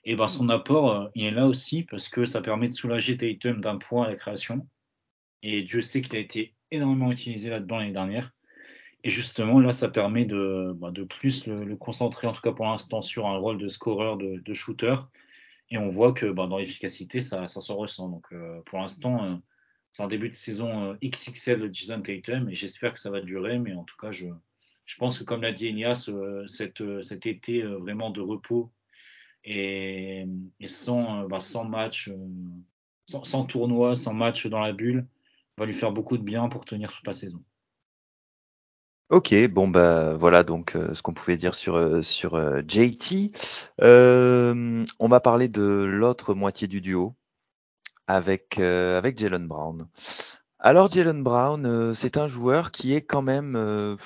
Et ben son apport, euh, il est là aussi parce que ça permet de soulager Tatum d'un point à la création. Et Dieu sait qu'il a été énormément utilisé là-dedans l'année dernière. Et justement, là, ça permet de, bah, de plus le, concentrer, en tout cas pour l'instant, sur un rôle de scoreur, de, shooter. Et on voit que bah, dans l'efficacité, ça, ça s'en ressent. Donc euh, pour l'instant, euh, c'est un début de saison XXL de Jason Tatum et j'espère que ça va durer. Mais en tout cas, je, pense que comme l'a dit Enias, cet, été vraiment de repos et, sans, euh, bah, sans match, euh, sans, tournoi, sans match dans la bulle, va lui faire beaucoup de bien pour tenir toute la saison. Ok, bon bah voilà donc euh, ce qu'on pouvait dire sur sur JT. on va parler de l'autre moitié du duo avec avec Jalen Brown. Alors Jalen Brown, c'est un joueur qui est quand même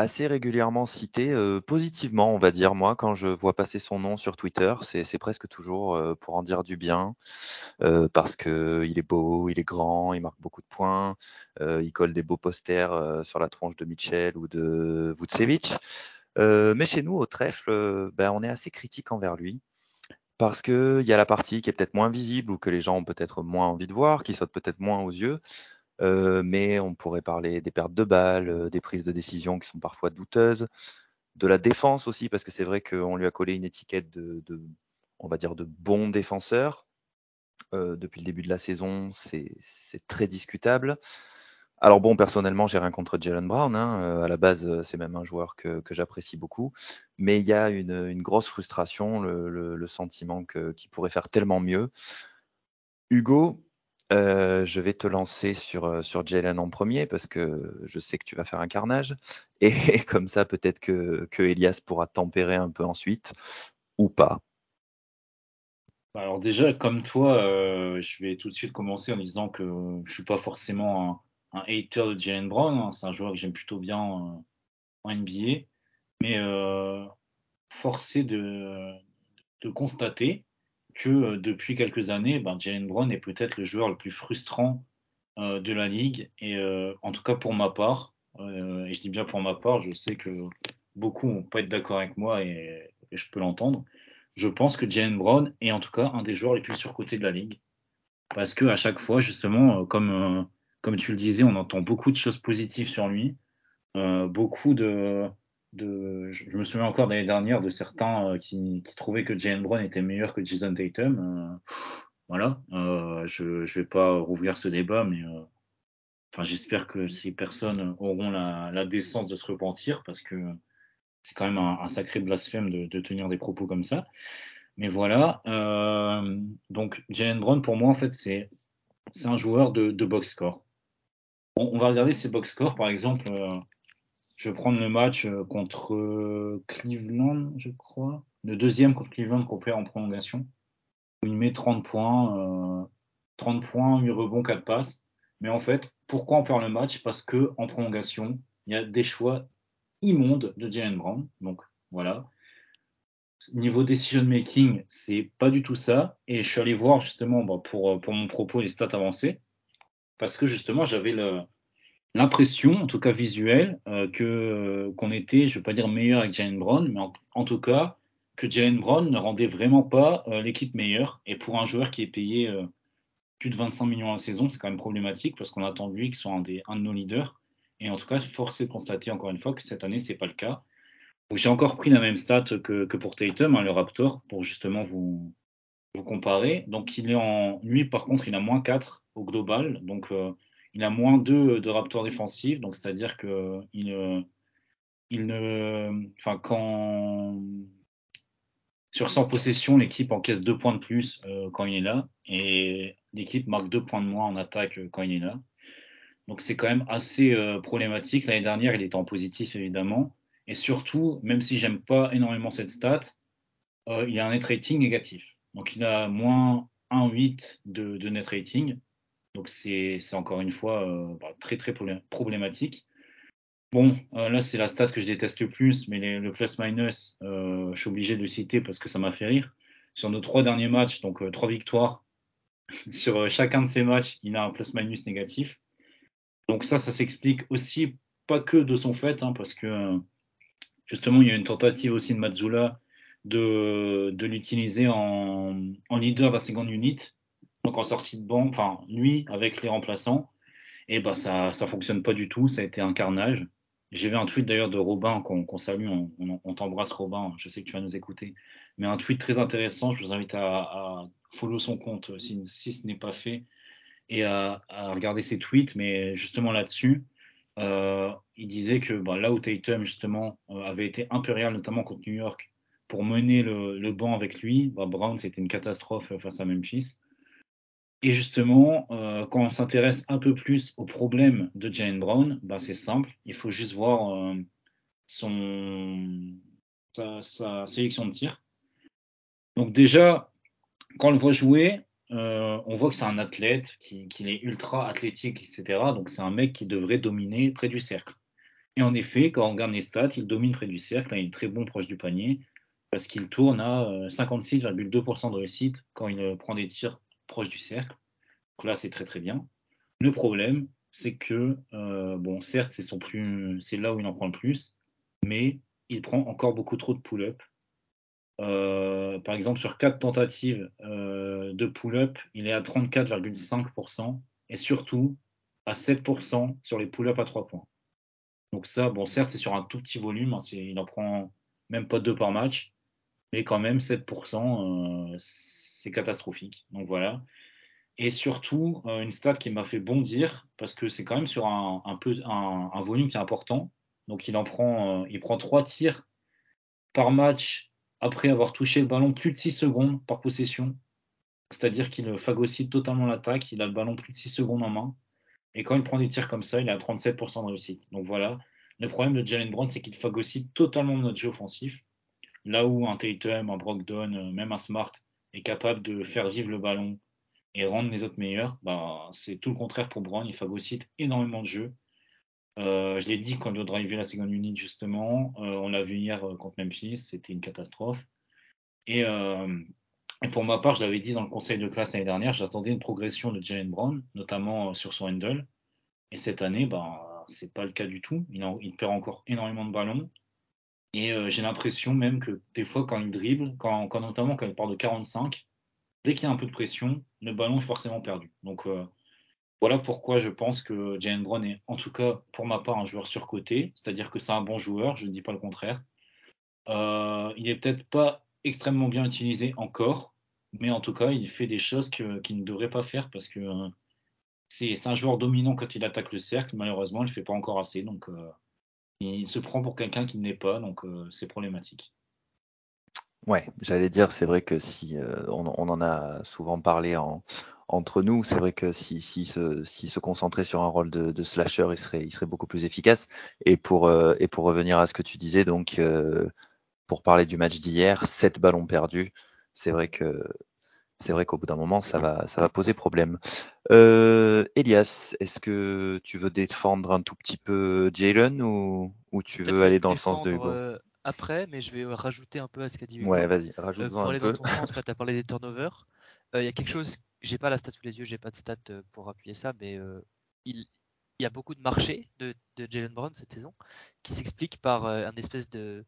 assez régulièrement cité euh, positivement, on va dire. Moi, quand je vois passer son nom sur Twitter, c'est presque toujours euh, pour en dire du bien, euh, parce que il est beau, il est grand, il marque beaucoup de points, il colle des beaux posters sur la tronche de Mitchell ou de Vucevic. mais chez nous, au trèfle, ben, on est assez critique envers lui. Parce qu'il y a la partie qui est peut-être moins visible ou que les gens ont peut-être moins envie de voir, qui saute peut-être moins aux yeux. Euh, mais on pourrait parler des pertes de balles, euh, des prises de décision qui sont parfois douteuses, de la défense aussi, parce que c'est vrai qu'on lui a collé une étiquette de, on va dire, de bon défenseur. Euh, depuis le début de la saison, c'est très discutable. Alors bon, personnellement, j'ai rien contre Jalen Brown. Hein. à la base, c'est même un joueur que, j'apprécie beaucoup. Mais il y a une, grosse frustration, le, sentiment qu'il pourrait faire tellement mieux. Hugo, euh, je vais te lancer sur, euh, sur Jalen en premier parce que je sais que tu vas faire un carnage. Et comme ça, peut-être que, que Elias pourra tempérer un peu ensuite ou pas. Bah, alors déjà, comme toi, euh, je vais tout de suite commencer en disant que je suis pas forcément un hater de Jalen Brown. hein. C'est un joueur que j'aime plutôt bien en NBA. Mais euh, forcé de, de constater que euh, depuis quelques années, ben, Jalen Brown est peut-être le joueur le plus frustrant euh, de la ligue. Et euh, en tout cas pour ma part, et je dis bien pour ma part, je sais que beaucoup vont pas être d'accord avec moi et, je peux l'entendre. Je pense que Jalen Brown est en tout cas un des joueurs les plus surcotés de la ligue. Parce que à chaque fois, justement, comme, comme tu le disais, on entend beaucoup de choses positives sur lui. Euh, beaucoup de, de. Je me souviens encore l'année dernière de certains euh, qui, qui trouvaient que Jalen Brown était meilleur que Jason Tatum. Euh, voilà. Euh, je ne vais pas rouvrir ce débat, mais euh, enfin, j'espère que ces personnes auront la, la décence de se repentir parce que c'est quand même un, sacré blasphème de, de tenir des propos comme ça. Mais voilà. donc, Jalen Brown, pour moi, en fait, c'est un joueur de, de box score. On, on va regarder ses box scores, par exemple. Euh, je vais prendre le match euh, contre euh, Cleveland, je crois. Le deuxième contre Cleveland qu'on perd en prolongation. Il met 30 points, euh, 30 points, 8 rebonds, 4 passes. Mais en fait, pourquoi on perd le match? Parce que en prolongation, il y a des choix immondes de Jalen Brown. Donc voilà. Niveau decision making, c'est pas du tout ça. Et je suis allé voir justement bah, pour, pour mon propos les stats avancées. Parce que justement, j'avais le, l'impression, en tout cas visuelle, euh, que euh, qu'on était, je ne veux pas dire meilleur avec Jalen Brown, mais en, en tout cas que Jalen Brown ne rendait vraiment pas euh, l'équipe meilleure. Et pour un joueur qui est payé plus de 25 millions à la saison, c'est quand même problématique parce qu'on attend de lui qu'il soit un, des, de nos leaders. Et en tout cas, force est de constater encore une fois que cette année, c'est pas le cas. J'ai encore pris la même stat que, que pour Tatum, hein, le Raptor, pour justement vous, vous comparer. Donc, il est en, lui, par contre, il a moins 4 au global. Donc, il a moins 2 de Raptor défensif. Donc, c'est-à-dire que euh, enfin, quand, sur 100 possessions, l'équipe encaisse 2 points de plus euh, quand il est là. Et l'équipe marque 2 points de moins en attaque euh, quand il est là. Donc, c'est quand même assez euh, problématique. L'année dernière, il était en positif, évidemment. Et surtout, même si j'aime pas énormément cette stat, euh, il a un net rating négatif. Donc il a moins 1,8 de, de net rating. Donc c'est encore une fois euh, bah, très très problé- problématique. Bon, euh, là c'est la stat que je déteste le plus, mais le plus-minus, euh, je suis obligé de le citer parce que ça m'a fait rire. Sur nos trois derniers matchs, donc euh, trois victoires, sur euh, chacun de ces matchs, il a un plus-minus négatif. Donc ça, ça s'explique aussi pas que de son fait, hein, parce que euh, Justement, il y a une tentative aussi de Mazzula de, de l'utiliser en, en leader de la seconde unit, donc en sortie de banc, enfin lui avec les remplaçants, et bah ça ça fonctionne pas du tout, ça a été un carnage. J'ai vu un tweet d'ailleurs de Robin qu'on salue, on t'embrasse Robin, je sais que tu vas nous écouter, mais un tweet très intéressant, je vous invite à, à follow son compte si, si ce n'est pas fait et à, à regarder ses tweets, mais justement là-dessus. Euh, il disait que bah, là où Tatum justement euh, avait été impérial, notamment contre New York, pour mener le, le banc avec lui, bah, Brown c'était une catastrophe face à Memphis. Et justement, euh, quand on s'intéresse un peu plus aux problèmes de Jalen Brown, bah, c'est simple, il faut juste voir euh, son sa, sélection de tir. Donc déjà, quand on le voit jouer, euh, on voit que c'est un athlète, qu'il qui est ultra athlétique, etc. Donc c'est un mec qui devrait dominer près du cercle. Et en effet, quand on regarde les stats, il domine près du cercle, il est très bon proche du panier, parce qu'il tourne à euh, 56,2% de réussite quand il prend des tirs proches du cercle. Donc là, c'est très très bien. Le problème, c'est que, euh, bon, certes, c'est là où il en prend le plus, mais il prend encore beaucoup trop de pull-up. Euh, par exemple, sur quatre tentatives euh, de pull-up, il est à 34,5% et surtout à 7% sur les pull-up à 3 points. Donc ça, bon, certes, c'est sur un tout petit volume, hein, il en prend même pas deux par match, mais quand même 7%, euh, c'est catastrophique. Donc voilà. Et surtout, euh, une stat qui m'a fait bondir, parce que c'est quand même sur un, volume qui est important. Donc il en prend, euh, il prend trois tirs par match après avoir touché le ballon plus de 6 secondes par possession. C'est-à-dire qu'il phagocyte totalement l'attaque, il a le ballon plus de 6 secondes en main. Et quand il prend des tirs comme ça, il à 37% de réussite. Donc voilà, le problème de Jalen Brown, c'est qu'il phagocyte totalement notre jeu offensif. Là où un Tatum, un Brogdon, euh, même un Smart est capable de faire vivre le ballon, et rendre les autres meilleurs, bah, c'est tout le contraire pour Brown. Il phagocyte énormément de jeux. Euh, je l'ai dit quand il doit driver la seconde unit, justement. Euh, on l'a vu hier euh, contre Memphis, c'était une catastrophe. Et, pour ma part, je l'avais dit dans le conseil de classe l'année dernière, j'attendais une progression de Jalen Brown, notamment sur son handle. Et cette année, bah, c'est pas le cas du tout. Il perd encore énormément de ballons. Et j'ai l'impression même que des fois, quand il dribble, quand, notamment quand il part de 45, dès qu'il y a un peu de pression, le ballon est forcément perdu. Donc euh, voilà pourquoi je pense que Jalen Brown est, en tout cas pour ma part, un joueur surcoté, c'est-à-dire que c'est un bon joueur, je ne dis pas le contraire. Euh, il n'est peut-être pas extrêmement bien utilisé encore, mais en tout cas, il fait des choses qu'il ne devrait pas faire parce que euh, c'est un joueur dominant quand il attaque le cercle. Malheureusement, il ne fait pas encore assez, donc il se prend pour quelqu'un qui ne l'est pas, donc c'est problématique. Ouais, j'allais dire, c'est vrai que si euh, on, en a souvent parlé en, entre nous, c'est vrai que si, se, concentrait sur un rôle de, slasher, il serait, beaucoup plus efficace. Et pour, euh, et pour revenir à ce que tu disais, donc euh, pour parler du match d'hier, 7 ballons perdus, c'est vrai que c'est vrai qu'au bout d'un moment, ça va, ça va poser problème. Elias, est-ce que tu veux défendre un tout petit peu Jalen ou, ou tu veux aller dans le sens de Hugo après, mais je vais rajouter un peu à ce qu'a dit Hugo. Ouais, vas-y, rajoute euh, pour aller dans ton sens, tu as parlé des turnovers. Euh, il y a quelque chose, j'ai pas la stat sous les yeux, j'ai pas de stat euh, pour appuyer ça, mais il, y a beaucoup de marchés de, de Jalen Brown cette saison qui s'explique par un espèce de.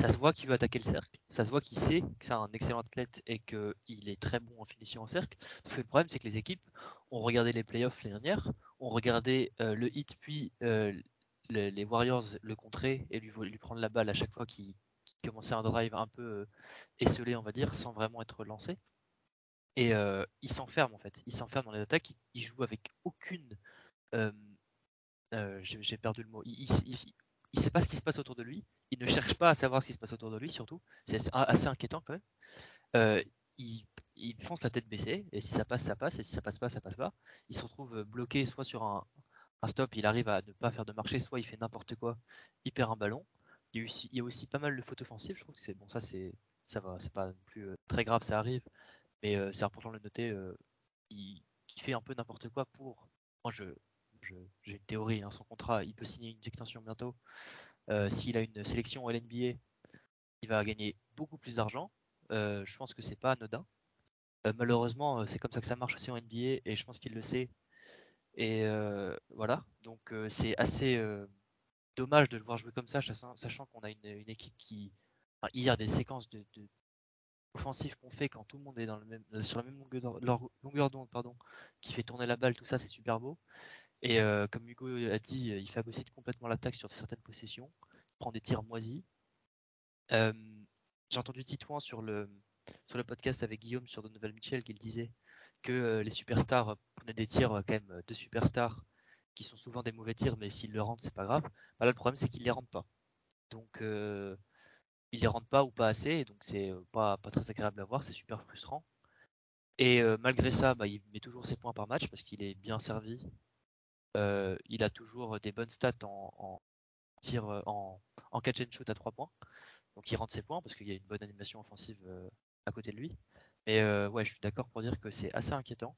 Ça se voit qu'il veut attaquer le cercle, ça se voit qu'il sait que c'est un excellent athlète et qu'il est très bon en finition en cercle. Sauf que le problème, c'est que les équipes ont regardé les playoffs l'année dernière, ont regardé le hit puis les, Warriors le contraient et lui, prendre la balle à chaque fois qu'il commençait un drive un peu euh, esselé, on va dire, sans vraiment être lancé. Et euh, il s'enferme en fait. Il s'enferme dans les attaques. Il, joue avec aucune. Euh, j'ai perdu le mot. Sait pas ce qui se passe autour de lui. Il ne cherche pas à savoir ce qui se passe autour de lui, surtout. C'est assez inquiétant quand même. il, il fonce la tête baissée, et si ça passe, ça passe, et si ça passe pas, ça passe pas. Il se retrouve bloqué soit sur un, stop, il arrive à ne pas faire de marché, soit il fait n'importe quoi, il perd un ballon. Il y a aussi, il pas mal de fautes offensives, je trouve que c'est bon, ça c'est ça va, c'est pas non plus euh, très grave, ça arrive, mais euh, c'est important de le noter. Euh, il, fait un peu n'importe quoi pour. Moi, je, j'ai une théorie, hein, son contrat, il peut signer une extension bientôt. S'il a une sélection LNBA, il va gagner beaucoup plus d'argent. je pense que c'est pas anodin. malheureusement, c'est comme ça que ça marche aussi en NBA et je pense qu'il le sait et euh, voilà, donc euh, c'est assez euh, dommage de le voir jouer comme ça, sachant, qu'on a une, équipe qui. Hier, des séquences de, offensives qu'on fait quand tout le monde est dans le même, sur la même longueur d'onde, pardon, qui fait tourner la balle, tout ça, c'est super beau. Et comme Hugo a dit, il fait aussi complètement l'attaque sur certaines possessions, il prend des tirs moisis. J'ai entendu Titouan sur le, podcast avec Guillaume sur Donovan Mitchell qu'il disait que euh, les superstars prenaient des tirs euh, quand même euh, de superstars qui sont souvent des mauvais tirs, mais s'ils le rendent, c'est pas grave. Bah là, le problème, c'est qu'ils les rendent pas. Donc, euh, ils les rendent pas ou pas assez, donc c'est pas, pas très agréable à voir, c'est super frustrant. Et malgré ça, bah, il met toujours ses points par match parce qu'il est bien servi. Il a toujours des bonnes stats en, tir, en, en, catch and shoot à 3 points. Donc il rentre ses points parce qu'il y a une bonne animation offensive à côté de lui. Mais euh, ouais, je suis d'accord pour dire que c'est assez inquiétant.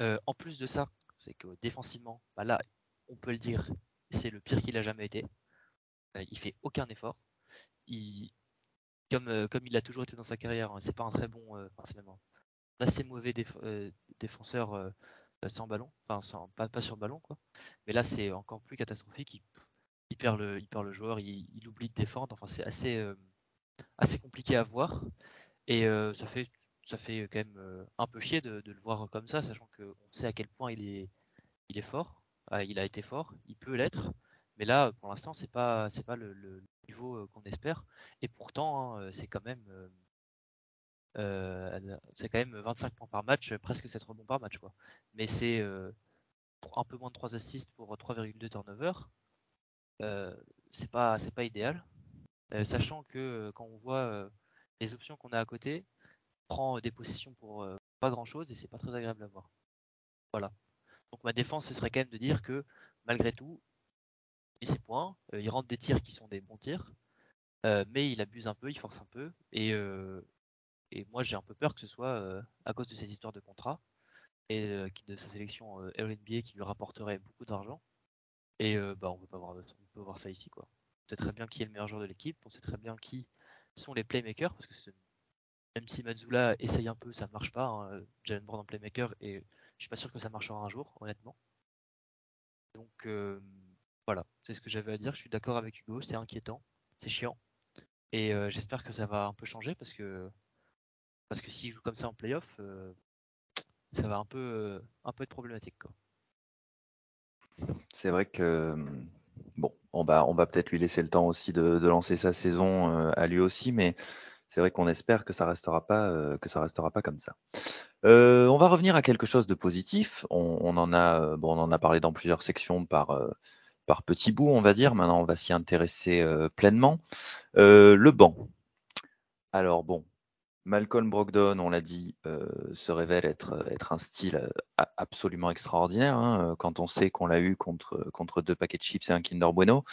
Euh, en plus de ça, c'est que défensivement, bah là, on peut le dire, c'est le pire qu'il a jamais été. Euh, il fait aucun effort. Il, comme, comme il a toujours été dans sa carrière, hein, c'est pas un très bon, enfin c'est même un assez mauvais défenseur sans ballon, enfin sans, pas, sur ballon quoi. Mais là c'est encore plus catastrophique. Il, perd le, joueur, il, oublie de défendre. Enfin c'est assez, assez compliqué à voir. Et ça fait ça fait quand même euh, un peu chier de, le voir comme ça, sachant qu'on sait à quel point il est, il est fort. Ah, il a été fort, il peut l'être, mais là, pour l'instant, c'est pas, c'est pas le, niveau euh, qu'on espère. Et pourtant, hein, c'est quand même, euh, c'est quand même 25 points par match, presque 7 rebonds par match, quoi. Mais c'est un peu moins de 3 assists pour 3,2 turnovers. c'est pas, pas idéal. sachant que quand on voit les options qu'on a à côté, prend des possessions pour euh, pas grand chose et c'est pas très agréable à voir. Voilà. Donc ma défense, ce serait quand même de dire que malgré tout, il ses points, euh, il rentre des tirs qui sont des bons tirs, euh, mais il abuse un peu, il force un peu et Et moi, j'ai un peu peur que ce soit à cause de ces histoires de contrat et de sa sélection LNBA qui lui rapporterait beaucoup d'argent. Et bah, on peut pas voir, ça ici, quoi. On sait très bien qui est le meilleur joueur de l'équipe, on sait très bien qui sont les playmakers, parce que même si Mazula essaye un peu, ça ne marche pas. Hein, Jalen Brown en playmaker, et je suis pas sûr que ça marchera un jour, honnêtement. Donc voilà, c'est ce que j'avais à dire. Je suis d'accord avec Hugo, c'est inquiétant, c'est chiant. Et j'espère que ça va un peu changer parce que parce que s'il joue comme ça en playoff, ça va un peu peu être problématique. C'est vrai que bon, on va peut-être lui laisser le temps aussi de, lancer sa saison à lui aussi, mais c'est vrai qu'on espère que ça restera pas restera pas comme ça. on va revenir à quelque chose de positif. On, en a parlé dans plusieurs sections par par petits bouts, on va dire. Maintenant, on va s'y intéresser euh, pleinement. Euh, le banc. Alors bon, Malcolm Brogdon, on l'a dit, euh, se révèle être, être un style absolument extraordinaire. Hein, quand on sait qu'on l'a eu contre, contre deux paquets de chips et un Kinder Bueno.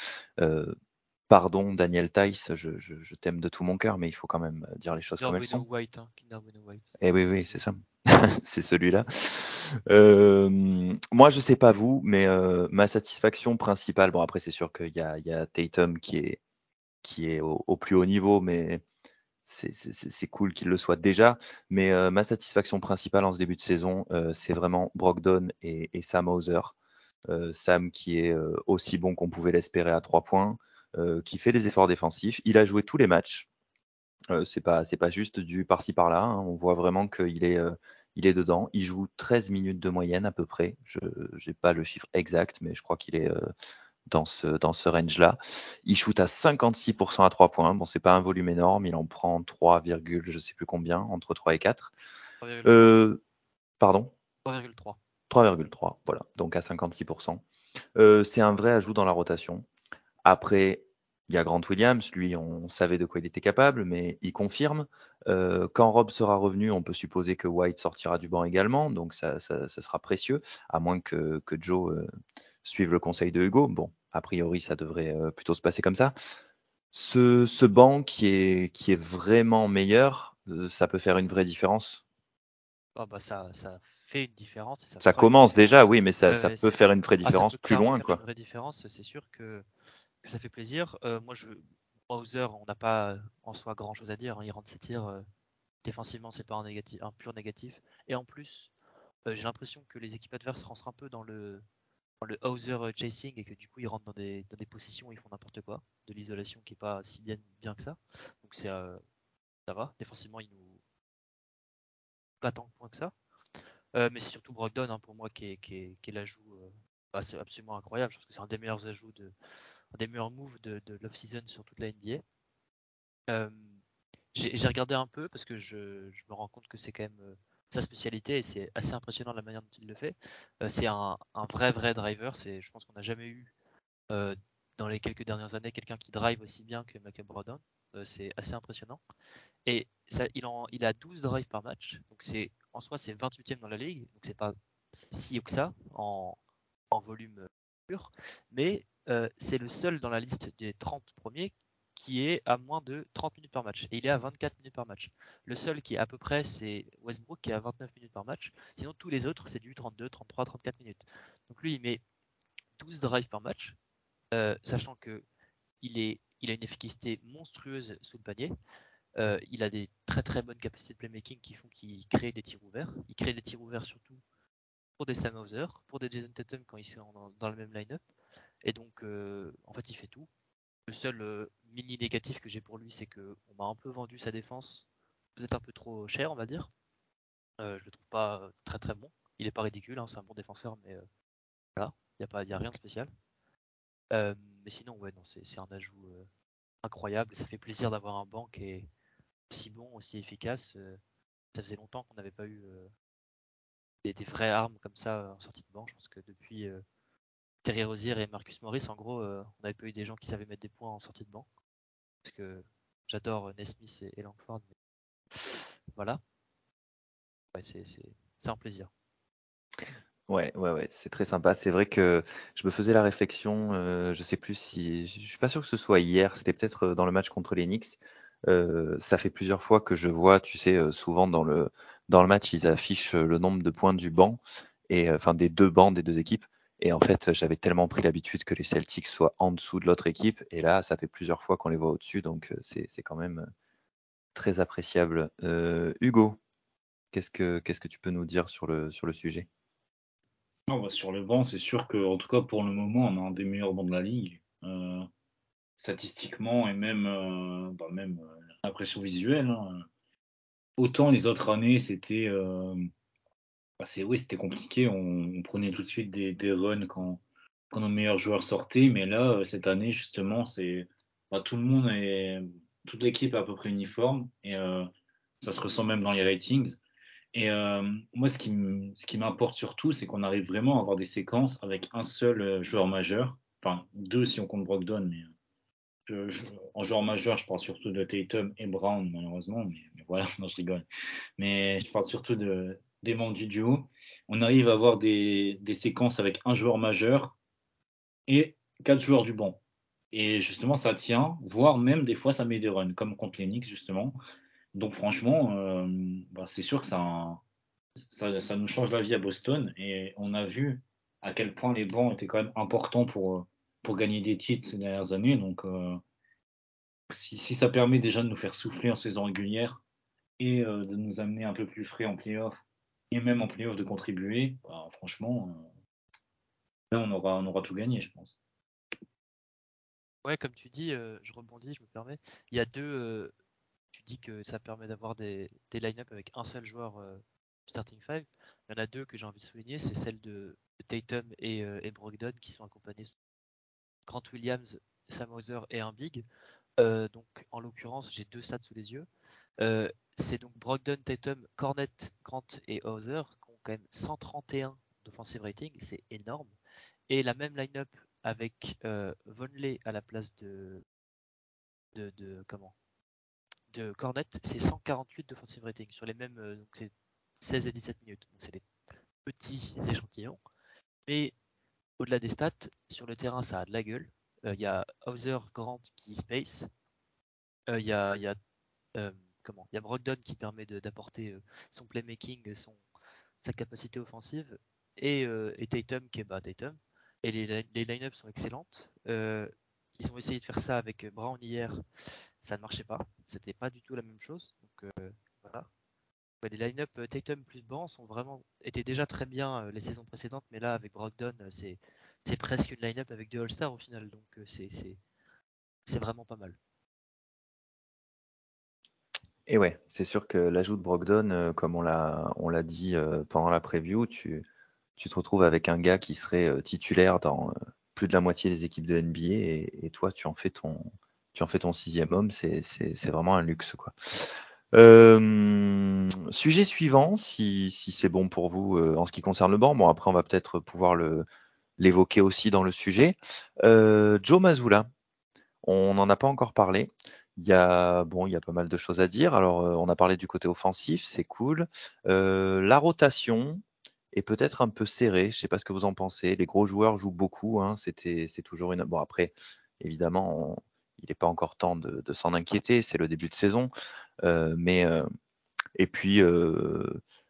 pardon, Daniel Tice, je, t'aime de tout mon cœur, mais il faut quand même dire les choses comme elles sont. White, hein, Kinder bueno White. Eh oui, oui, c'est ça. c'est celui-là. Euh, moi, je sais pas vous, mais euh, ma satisfaction principale, bon après c'est sûr qu'il y a, y a, Tatum qui est, qui est au, plus haut niveau, mais c'est cool qu'il le soit déjà. Mais euh, ma satisfaction principale en ce début de saison, c'est vraiment Brogdon et, et Sam Hauser. Sam qui est aussi bon qu'on pouvait l'espérer à trois points, qui fait des efforts défensifs. Il a joué tous les matchs. c'est pas pas juste du par-ci par-là. Hein. On voit vraiment qu'il est dedans. Il joue 13 minutes de moyenne à peu près. Je n'ai pas le chiffre exact, mais je crois qu'il est euh, dans ce, dans ce range-là. Il shoot à 56% à 3 points. Bon, c'est pas un volume énorme. Il en prend 3, je sais plus combien, entre 3 et 4. Euh, pardon? 3,3. 3,3, voilà. Donc à 56%. Euh, c'est un vrai ajout dans la rotation. Après, il y a Grant Williams, lui, on savait de quoi il était capable, mais il confirme. Euh, quand Rob sera revenu, on peut supposer que White sortira du banc également, donc ça, sera précieux, à moins que, Joe euh, suive le conseil de Hugo. Bon, a priori, ça devrait euh, plutôt se passer comme ça. Ce, banc qui est, qui est vraiment meilleur, ça peut faire une vraie différence? Oh bah ça, fait une différence. ça, commence déjà, oui, mais ça, peut faire une vraie ah, différence plus loin. Quoi. Une vraie différence, c'est sûr que que ça fait plaisir. Euh, moi, je, on n'a pas en soi grand chose à dire. Hein. Il rentre ses tirs. Euh, défensivement, c'est pas un, négatif, un pur négatif. Et en plus, euh, j'ai l'impression que les équipes adverses rentrent un peu dans le, le Hauser chasing et que du coup, ils rentrent dans des, dans des positions où ils font n'importe quoi. De l'isolation qui est pas si bien, bien que ça. Donc, c'est, ça va. Défensivement, il nous. Pas tant de points que ça. mais c'est surtout Brogdon hein, pour moi qui est, qui est, qui l'ajout. Bah, c'est absolument incroyable. Je pense que c'est un des meilleurs ajouts de, un des meilleurs moves de, de l'off-season sur toute la NBA. Euh, j'ai regardé un peu parce que je, me rends compte que c'est quand même euh, sa spécialité et c'est assez impressionnant la manière dont il le fait. Euh, c'est un, vrai vrai driver. C'est, je pense qu'on n'a jamais eu dans les quelques dernières années quelqu'un qui drive aussi bien que Michael Brodon. c'est assez impressionnant. Et il, a 12 drives par match. Donc c'est en soi c'est 28e dans la ligue. Donc c'est pas si haut que ça en, en volume pur. Mais euh, c'est le seul dans la liste des 30 premiers qui est à moins de 30 minutes par match. Et il est à 24 minutes par match. Le seul qui est à peu près, c'est Westbrook qui est à 29 minutes par match. Sinon, tous les autres, c'est du 32, 33, 34 minutes. Donc lui, il met 12 drives par match, euh, sachant que il, est, il a une efficacité monstrueuse sous le panier. Euh, il a des très très bonnes capacités de playmaking qui font qu'il crée des tirs ouverts. Il crée des tirs ouverts surtout pour des Sam Hauser, pour des Jason Tatum quand ils sont dans, dans le même line-up. Et donc, euh, en fait, il fait tout. Le seul euh, mini négatif que j'ai pour lui, c'est que on m'a un peu vendu sa défense, peut-être un peu trop cher, on va dire. Euh, je le trouve pas très très bon. Il est pas ridicule, hein, c'est un bon défenseur, mais voilà, il n'y a, pas, y a rien de spécial. mais sinon, ouais, non, c'est un ajout incroyable. Ça fait plaisir d'avoir un banc qui est aussi bon, aussi efficace. ça faisait longtemps qu'on n'avait pas eu des, des, vraies armes comme ça en sortie de banc. Je pense que depuis Terry Rozier et Marcus Morris, en gros, euh, on n'avait pas eu des gens qui savaient mettre des points en sortie de banc. Parce que j'adore euh, Nesmith et, Langford. Voilà. Ouais, c'est un plaisir. Ouais, ouais, ouais, c'est très sympa. C'est vrai que je me faisais la réflexion, euh, je sais plus si, je suis pas sûr que ce soit hier, c'était peut-être dans le match contre les Knicks. Ça fait plusieurs fois que je vois, tu sais, souvent dans le, dans le match, ils affichent le nombre de points du banc, et enfin des deux bancs des deux équipes. Et en fait, j'avais tellement pris l'habitude que les Celtics soient en dessous de l'autre équipe. Et là, ça fait plusieurs fois qu'on les voit au-dessus. Donc, c'est quand même très appréciable. Euh, Hugo, qu'est-ce que que tu peux nous dire sur le, sur le sujet? Bah, Sur le banc, c'est sûr que, en tout cas pour le moment, on a un des meilleurs bancs de la ligue. Euh, statistiquement et même, euh, bah, même l'impression visuelle. Hein. Autant les autres années, c'était bah, oui, c'était compliqué. On, prenait tout de suite des, runs quand, nos meilleurs joueurs sortaient. Mais là, cette année, justement, c'est tout le monde est toute l'équipe est à peu près uniforme et euh, ça se ressent même dans les ratings. Et euh, moi, ce qui m'importe surtout, c'est qu'on arrive vraiment à avoir des séquences avec un seul euh, joueur majeur, enfin deux si on compte Brogdon, mais en joueur majeur, je parle surtout de Tatum et Brown, malheureusement, mais, voilà, non, je rigole. Mais je parle surtout de, des membres du duo. On arrive à avoir des, séquences avec un joueur majeur et quatre joueurs du banc. Et justement, ça tient, voire même des fois, ça met des runs, comme contre les justement. Donc, franchement, euh, bah, c'est sûr que ça, ça, nous change la vie à Boston. Et on a vu à quel point les bancs étaient quand même importants pour, pour gagner des titres ces dernières années. Donc, euh, si, ça permet déjà de nous faire souffler en saison régulière et euh, de nous amener un peu plus frais en playoff, et même en playoff de contribuer, bah, franchement, là, on aura, on aura tout gagné, je pense. Ouais, comme tu dis, euh, je rebondis, je me permets. Il y a deux. Euh, tu dis que ça permet d'avoir des, des line-up avec un seul joueur euh, starting five. Il y en a deux que j'ai envie de souligner, c'est celle de, Tatum et, et, Brogdon qui sont accompagnés de Grant Williams, Sam Hauser et un big. donc en l'occurrence, j'ai deux stats sous les yeux. C'est donc Brogdon, Tatum, Cornette, Grant et Hauser qui ont quand même 131 d'offensive rating, c'est énorme. Et la même line-up avec euh, Vonley à la place de, de, comment? De Cornet, c'est 148 d'offensive rating sur les mêmes euh, donc c'est 16 et 17 minutes. C'est des petits échantillons. Mais au-delà des stats, sur le terrain, ça a de la gueule. Euh, il y a Hauser Grant qui space. Il y a, y a comment Il y a Brogdon qui permet d'apporter son playmaking, son, sa capacité offensive. Et, et Tatum qui est bas Tatum et les, les line-up sont excellentes. Euh, ils ont essayé de faire ça avec Brown hier, ça ne marchait pas. C'était pas du tout la même chose. Donc euh, voilà. les line-up euh, Tatum plus banc sont vraiment étaient déjà très bien les saisons précédentes, mais là avec Brogdon, c'est presque une line-up avec deux All-Stars au final. Donc c'est vraiment pas mal. Et ouais, c'est sûr que l'ajout de Brogdon, comme on l'a on l'a dit pendant la preview, tu tu te retrouves avec un gars qui serait euh, titulaire dans euh, plus de la moitié des équipes de NBA et, toi tu en fais ton tu en fais ton sixième homme, c'est vraiment un luxe quoi. Euh, sujet suivant, si, si c'est bon pour vous en ce qui concerne le banc. Bon après on va peut-être pouvoir le l'évoquer aussi dans le sujet. Joe Mazzulla, on n'en a pas encore parlé. Il y a bon, il y a pas mal de choses à dire. Alors on a parlé du côté offensif, c'est cool. la rotation, et peut-être un peu serré. Je sais pas ce que vous en pensez. Les gros joueurs jouent beaucoup. Hein. C'était, c'est toujours une. Bon après, évidemment, il n'est pas encore temps de, s'en inquiéter. C'est le début de saison, euh, mais euh, et puis euh,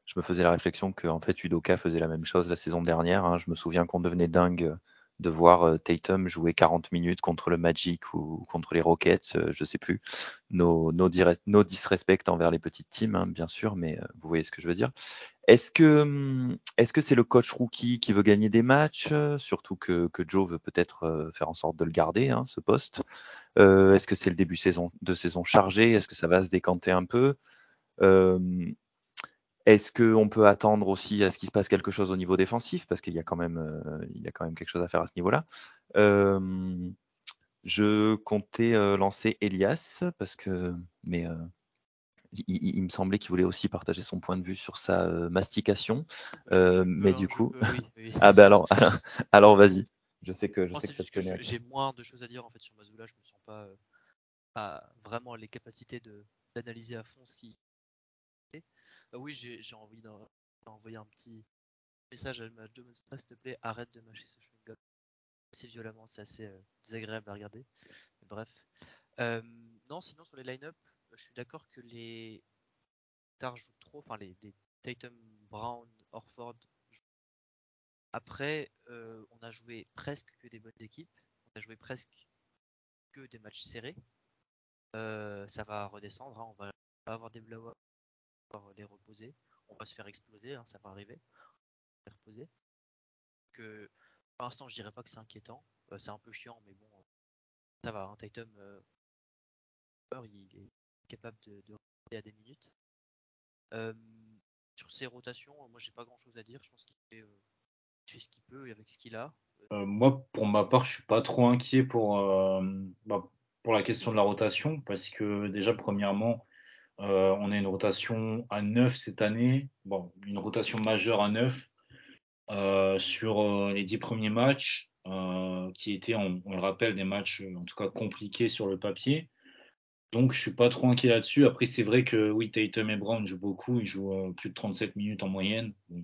je me faisais la réflexion que en fait Udoka faisait la même chose la saison dernière. Hein. Je me souviens qu'on devenait dingue de voir euh, Tatum jouer 40 minutes contre le Magic ou contre les Rockets, euh, je sais plus. Nos, nos, disrespects envers les petites teams, hein, bien sûr, mais euh, vous voyez ce que je veux dire. Est-ce que hum, est-ce que c'est le coach rookie qui veut gagner des matchs, surtout que, Joe veut peut-être faire en sorte de le garder, hein, ce poste Est-ce que c'est le début saison, de saison chargé? Est-ce que ça va se décanter un peu? Est-ce qu'on peut attendre aussi à ce qu'il se passe quelque chose au niveau défensif? Parce qu'il y, a quand même, euh, il y a quand même quelque chose à faire à ce niveau-là. Euh, je comptais euh, lancer Elias, parce que, mais il, me semblait qu'il voulait aussi partager son point de vue sur sa mastication. mais du coup, ah ben alors, alors vas-y. Je sais que je sais que ça te connaît. J'ai moins de choses à dire en fait sur Mazoula. Je me sens pas, pas vraiment les capacités d'analyser à fond ce qui bah oui, j'ai envie d'envoyer un petit message à Joe s'il te plaît, arrête de mâcher ce chewing-gum si violemment, c'est assez euh, désagréable à regarder. bref. Euh, non, sinon sur les line-up, je suis d'accord que les Stars jouent trop, enfin les, Tatum, Brown, Orford. jouent- Après, euh, on a joué presque que des bonnes équipes. On a joué presque que des matchs serrés. Euh, ça va redescendre, hein, on va avoir des blowouts, va les reposer. On va se faire exploser, hein, ça va arriver. On va les reposer. Que, pour l'instant, je dirais pas que c'est inquiétant. Euh, c'est un peu chiant, mais bon, euh, ça va. Hein, Tatum, euh, il est capable de, de rester à des minutes. Sur ses rotations, moi j'ai pas grand chose à dire. Je pense qu'il fait, ce qu'il peut et avec ce qu'il a. Moi, pour ma part, je suis pas trop inquiet pour, bah, pour la question de la rotation, parce que déjà, premièrement, euh, on a une rotation à 9 cette année, bon, une rotation majeure à 9 euh, sur euh, les 10 premiers matchs, euh, qui étaient, on, le rappelle, des matchs euh, en tout cas compliqués sur le papier. Donc, je suis pas trop inquiet là-dessus. Après, c'est vrai que oui, Tatum et Brown jouent beaucoup, ils jouent plus de 37 minutes en moyenne. Bon,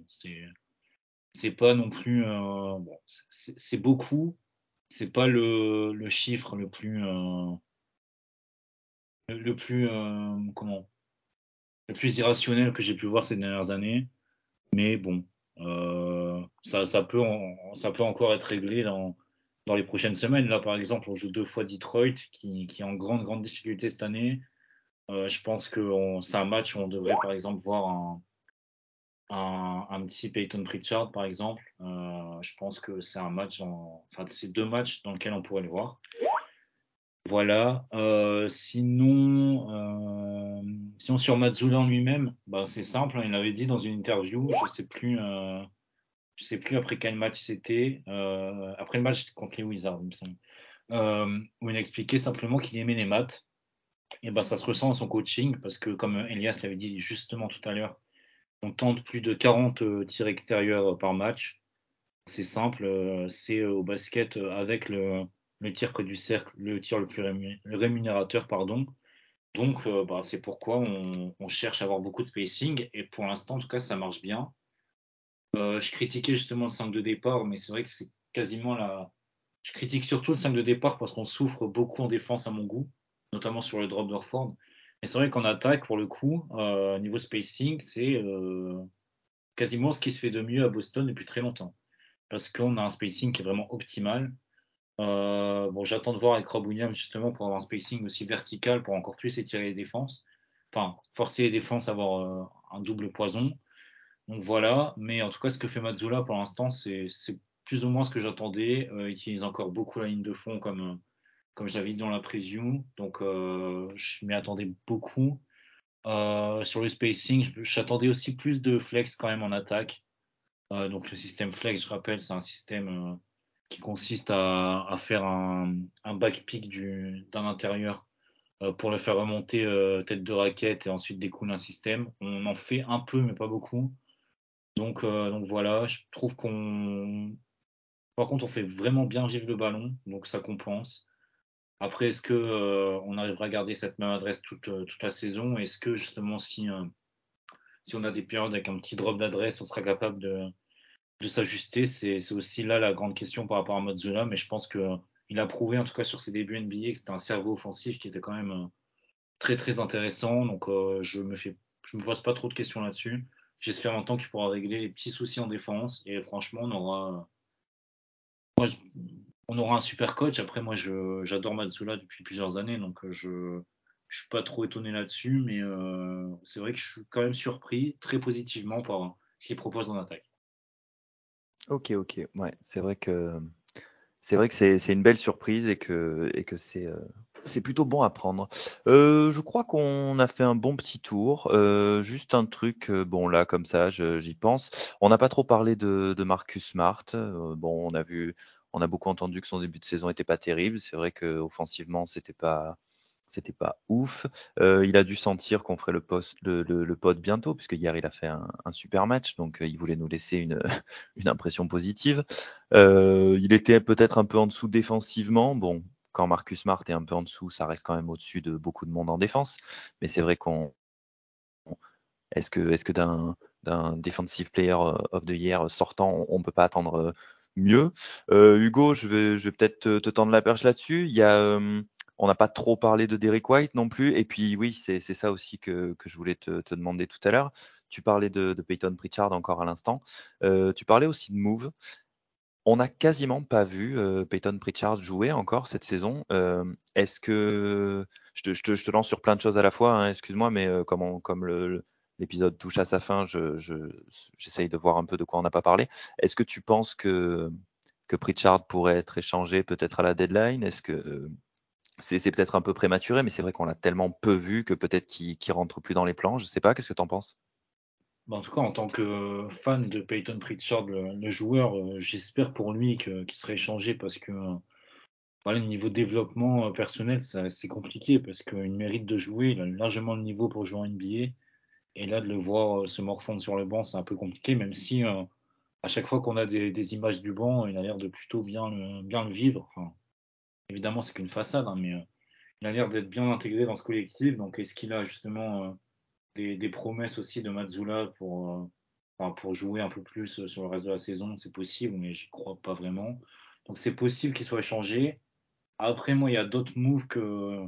c'est pas non plus bon, c'est beaucoup, c'est pas le, le chiffre le plus le, plus euh, comment le plus irrationnel que j'ai pu voir ces dernières années, mais bon, euh, ça ça peut ça peut encore être réglé dans dans les prochaines semaines. Là, par exemple, on joue deux fois Detroit, qui, qui est en grande grande difficulté cette année. Euh, je pense que c'est un match où on devrait par exemple voir un un, un petit Peyton Pritchard, par exemple. Euh, je pense que c'est un match, en... enfin, c'est deux matchs dans lesquels on pourrait le voir. Voilà. Euh, sinon, euh, sinon sur Mazzula en lui-même, bah, c'est simple. hein, il avait dit dans une interview, je sais plus, euh, je sais plus après quel match c'était, euh, après le match contre les Wizards, il euh, où il expliquait simplement qu'il aimait les maths. Et bah, ça se ressent dans son coaching parce que, comme Elias l'avait dit justement tout à l'heure, on tente plus de 40 euh, tirs extérieurs par match. C'est simple, c'est au basket avec le, le tir près du cercle, le tir le plus rémunérateur, pardon. Donc, euh, bah, c'est pourquoi on, on cherche à avoir beaucoup de spacing. Et pour l'instant, en tout cas, ça marche bien. Euh, je critiquais justement le 5 de départ, mais c'est vrai que c'est quasiment la. Je critique surtout le 5 de départ parce qu'on souffre beaucoup en défense à mon goût, notamment sur le drop d'Orford. Mais c'est vrai qu'en attaque, pour le coup, euh, niveau spacing, c'est euh, quasiment ce qui se fait de mieux à Boston depuis très longtemps. Parce qu'on a un spacing qui est vraiment optimal. Euh, bon, j'attends de voir avec Rob Williams justement pour avoir un spacing aussi vertical pour encore plus étirer les défenses. Enfin, forcer les défenses à avoir euh, un double poison. Donc voilà, mais en tout cas, ce que fait Mazzula pour l'instant, c'est plus ou moins ce que j'attendais. Euh, il utilise encore beaucoup la ligne de fond comme, euh, comme j'avais dit dans la preview. Donc je m'y attendais beaucoup. Sur le spacing, j'attendais aussi plus de flex quand même en attaque. Donc le système flex, je rappelle, c'est un système qui consiste à, faire un, un back pick du, d'un intérieur euh, pour le faire remonter euh, tête de raquette et ensuite découler un système. On en fait un peu, mais pas beaucoup. Donc, euh, donc voilà, je trouve qu'on. Par contre, on fait vraiment bien vivre le ballon, donc ça compense. Après, est-ce que on arrivera à garder cette même adresse toute, toute la saison? Est-ce que justement, si, si on a des périodes avec un petit drop d'adresse, on sera capable de, de s'ajuster C'est aussi là la grande question par rapport à Mazzula, mais je pense que euh, a prouvé, en tout cas sur ses débuts NBA, que c'était un cerveau offensif qui était quand même euh, très très intéressant. Donc, euh, je me fais, je me pose pas trop de questions là-dessus. J'espère longtemps qu'il pourra régler les petits soucis en défense. Et franchement, on aura, moi, on aura un super coach. Après, moi, j'adore Matsula depuis plusieurs années, donc je, je suis pas trop étonné là-dessus. Mais c'est vrai que je suis quand même surpris très positivement par ce qu'il propose dans l'attaque. Ok, ok. Ouais, c'est vrai que c'est vrai que c'est une belle surprise et que et que c'est euh, plutôt bon à prendre. Euh, je crois qu'on a fait un bon petit tour. Euh, juste un truc, bon là comme ça, j'y pense. On n'a pas trop parlé de, de Marcus Smart. Bon, on a vu, on a beaucoup entendu que son début de saison était pas terrible. C'est vrai que offensivement, c'était pas c'était pas ouf. Euh, il a dû sentir qu'on ferait le, poste, le, le, le pod bientôt, puisque hier il a fait un, un super match, donc euh, il voulait nous laisser une, une impression positive. Euh, il était peut-être un peu en dessous défensivement. Bon, quand Marcus Smart est un peu en dessous, ça reste quand même au-dessus de beaucoup de monde en défense. Mais c'est vrai qu'on. Est-ce que, est-ce que d'un, d'un defensive player of the year sortant, on ne peut pas attendre mieux? Euh, Hugo, je vais, je vais peut-être te, te, tendre la perche là-dessus. Il y a, euh, On n'a pas trop parlé de Derek White non plus. Et puis oui, c'est ça aussi que, je voulais te, demander tout à l'heure. Tu parlais de, Peyton Pritchard encore à l'instant. Euh, tu parlais aussi de Move. On n'a quasiment pas vu euh, Peyton Pritchard jouer encore cette saison. Euh, Est-ce que je te, lance sur plein de choses à la fois, hein, excuse-moi, mais comme, l'épisode touche à sa fin, j'essaye je, de voir un peu de quoi on n'a pas parlé. Est-ce que tu penses que, que Pritchard pourrait être échangé peut-être à la deadline? Est-ce que c'est peut-être un peu prématuré, mais c'est vrai qu'on l'a tellement peu vu que peut-être qu'il qu rentre plus dans les plans. Je sais pas, qu'est-ce que tu en penses? Bah, en tout cas, en tant que fan de Peyton Pritchard, le, joueur, euh, j'espère pour lui qu'il qu serait échangé parce que euh, voilà, niveau développement euh, personnel, c'est compliqué parce qu'il mérite de jouer, il a largement le niveau pour jouer en NBA. Et là, de le voir se morfondre sur le banc, c'est un peu compliqué, même si à chaque fois qu'on a des, images du banc, il a l'air de plutôt bien le, vivre. Évidemment, c'est qu'une façade, hein, mais il a l'air d'être bien intégré dans ce collectif. Donc, est-ce qu'il a justement des, des, promesses aussi de Mazzula pour, euh, pour jouer un peu plus sur le reste de la saison, c'est possible, mais j'y crois pas vraiment. Donc c'est possible qu'il soit échangé. Après, moi, il y a d'autres moves que,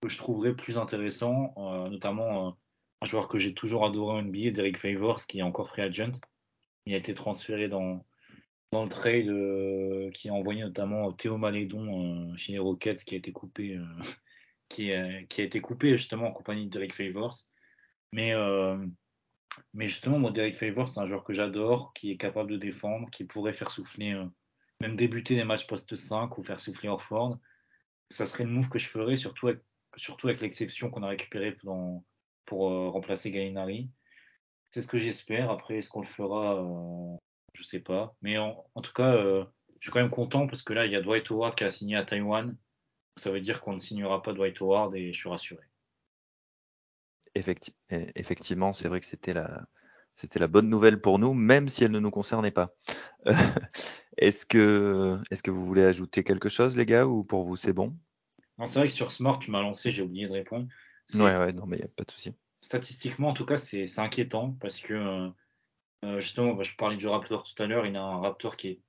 que je trouverais plus intéressants, euh, notamment euh, un joueur que j'ai toujours adoré en NBA, Derek Favors, qui est encore free agent. Il a été transféré dans, dans le trade euh, qui a envoyé notamment Théo Malédon chez les Rockets, qui a été coupé, qui, qui, a été coupé justement en compagnie de Derek Favors. Mais, euh, mais justement, moi, Derek Favors, c'est un joueur que j'adore, qui est capable de défendre, qui pourrait faire souffler, euh, même débuter des matchs post 5 ou faire souffler Orford. Ça serait le move que je ferais, surtout avec, surtout avec l'exception qu'on a récupérée pour, pour euh, remplacer Gallinari. C'est ce que j'espère. Après, est-ce qu'on le fera euh, Je sais pas. Mais en, en tout cas, euh, je suis quand même content parce que là, il y a Dwight Howard qui a signé à Taïwan. Ça veut dire qu'on ne signera pas Dwight Howard et je suis rassuré. Effecti effectivement, c'est vrai que c'était la, c'était la bonne nouvelle pour nous, même si elle ne nous concernait pas. est-ce que, est-ce que vous voulez ajouter quelque chose, les gars, ou pour vous c'est bon? Non, c'est vrai que sur Smart, tu m'as lancé, j'ai oublié de répondre. Ouais, ouais, non, mais il n'y a pas de souci. Statistiquement, en tout cas, c'est inquiétant parce que euh, justement, je parlais du Raptor tout à l'heure, il a un Raptor qui est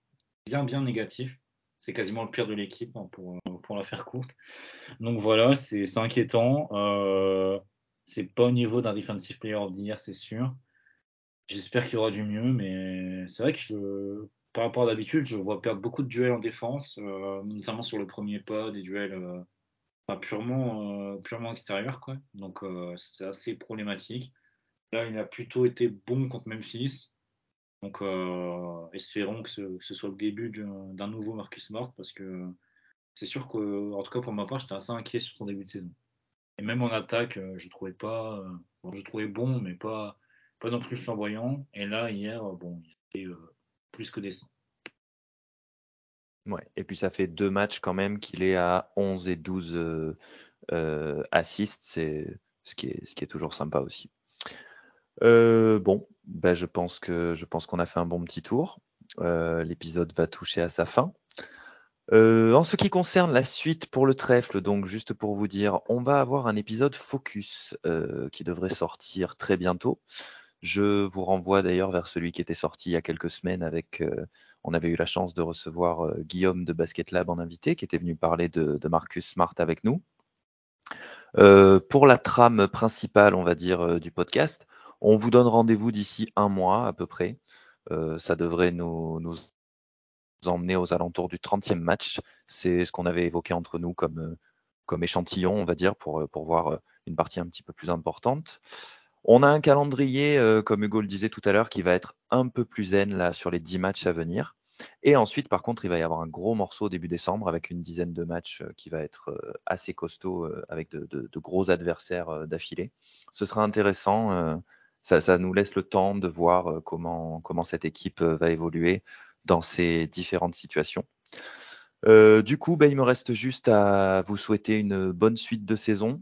bien, bien négatif. C'est quasiment le pire de l'équipe hein, pour, pour la faire courte. Donc voilà, c'est inquiétant. Euh, c'est pas au niveau d'un defensive player of the c'est sûr. J'espère qu'il y aura du mieux, mais c'est vrai que par rapport à d'habitude, je vois perdre beaucoup de duels en défense, euh, notamment sur le premier pas, des duels euh, purement, euh, purement extérieurs. Quoi. Donc euh, c'est assez problématique. Là, il a plutôt été bon contre Memphis. Donc euh, espérons que ce, soit le début d'un nouveau Marcus Smart, parce que c'est sûr que, en tout cas pour ma part, j'étais assez inquiet sur son début de saison. Et même en attaque, euh, je trouvais pas, euh, bon, je trouvais bon, mais pas, pas non plus flamboyant. Et là, hier, bon, il était plus que décent. Ouais, et puis ça fait deux matchs quand même qu'il est à 11 et 12 euh, euh, assists, c'est ce qui est toujours sympa aussi. Euh, bon, ben je pense que je pense qu'on a fait un bon petit tour. L'épisode va toucher à sa fin. Euh, en ce qui concerne la suite pour le trèfle, donc juste pour vous dire, on va avoir un épisode focus euh, qui devrait sortir très bientôt. Je vous renvoie d'ailleurs vers celui qui était sorti il y a quelques semaines avec, euh, on avait eu la chance de recevoir euh, Guillaume de Basket Lab en invité, qui était venu parler de, Marcus Smart avec nous. Euh, pour la trame principale, on va dire, euh, du podcast, on vous donne rendez-vous d'ici un mois à peu près. ça devrait nous, emmener aux alentours du 30e match. C'est ce qu'on avait évoqué entre nous comme, comme échantillon, on va dire, pour, pour voir une partie un petit peu plus importante. On a un calendrier, comme Hugo le disait tout à l'heure, qui va être un peu plus zen là sur les 10 matchs à venir. Et ensuite, par contre, il va y avoir un gros morceau début décembre avec une dizaine de matchs qui va être assez costaud avec de gros adversaires d'affilée. Ce sera intéressant. Ça, nous laisse le temps de voir comment, comment cette équipe va évoluer dans ces différentes situations. Euh, du coup, ben, il me reste juste à vous souhaiter une bonne suite de saison,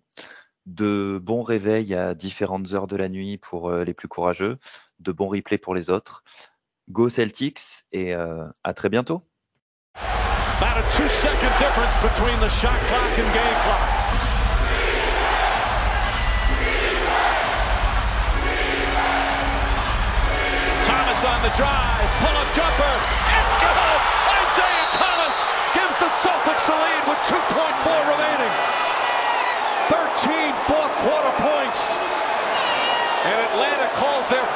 de bons réveils à différentes heures de la nuit pour euh, les plus courageux, de bons replays pour les autres. Go Celtics et euh, à très bientôt. On the drive, pull up jumper, It's good! Isaiah Thomas gives the Celtics the lead with 2.4 remaining. 13 fourth quarter points. And Atlanta calls their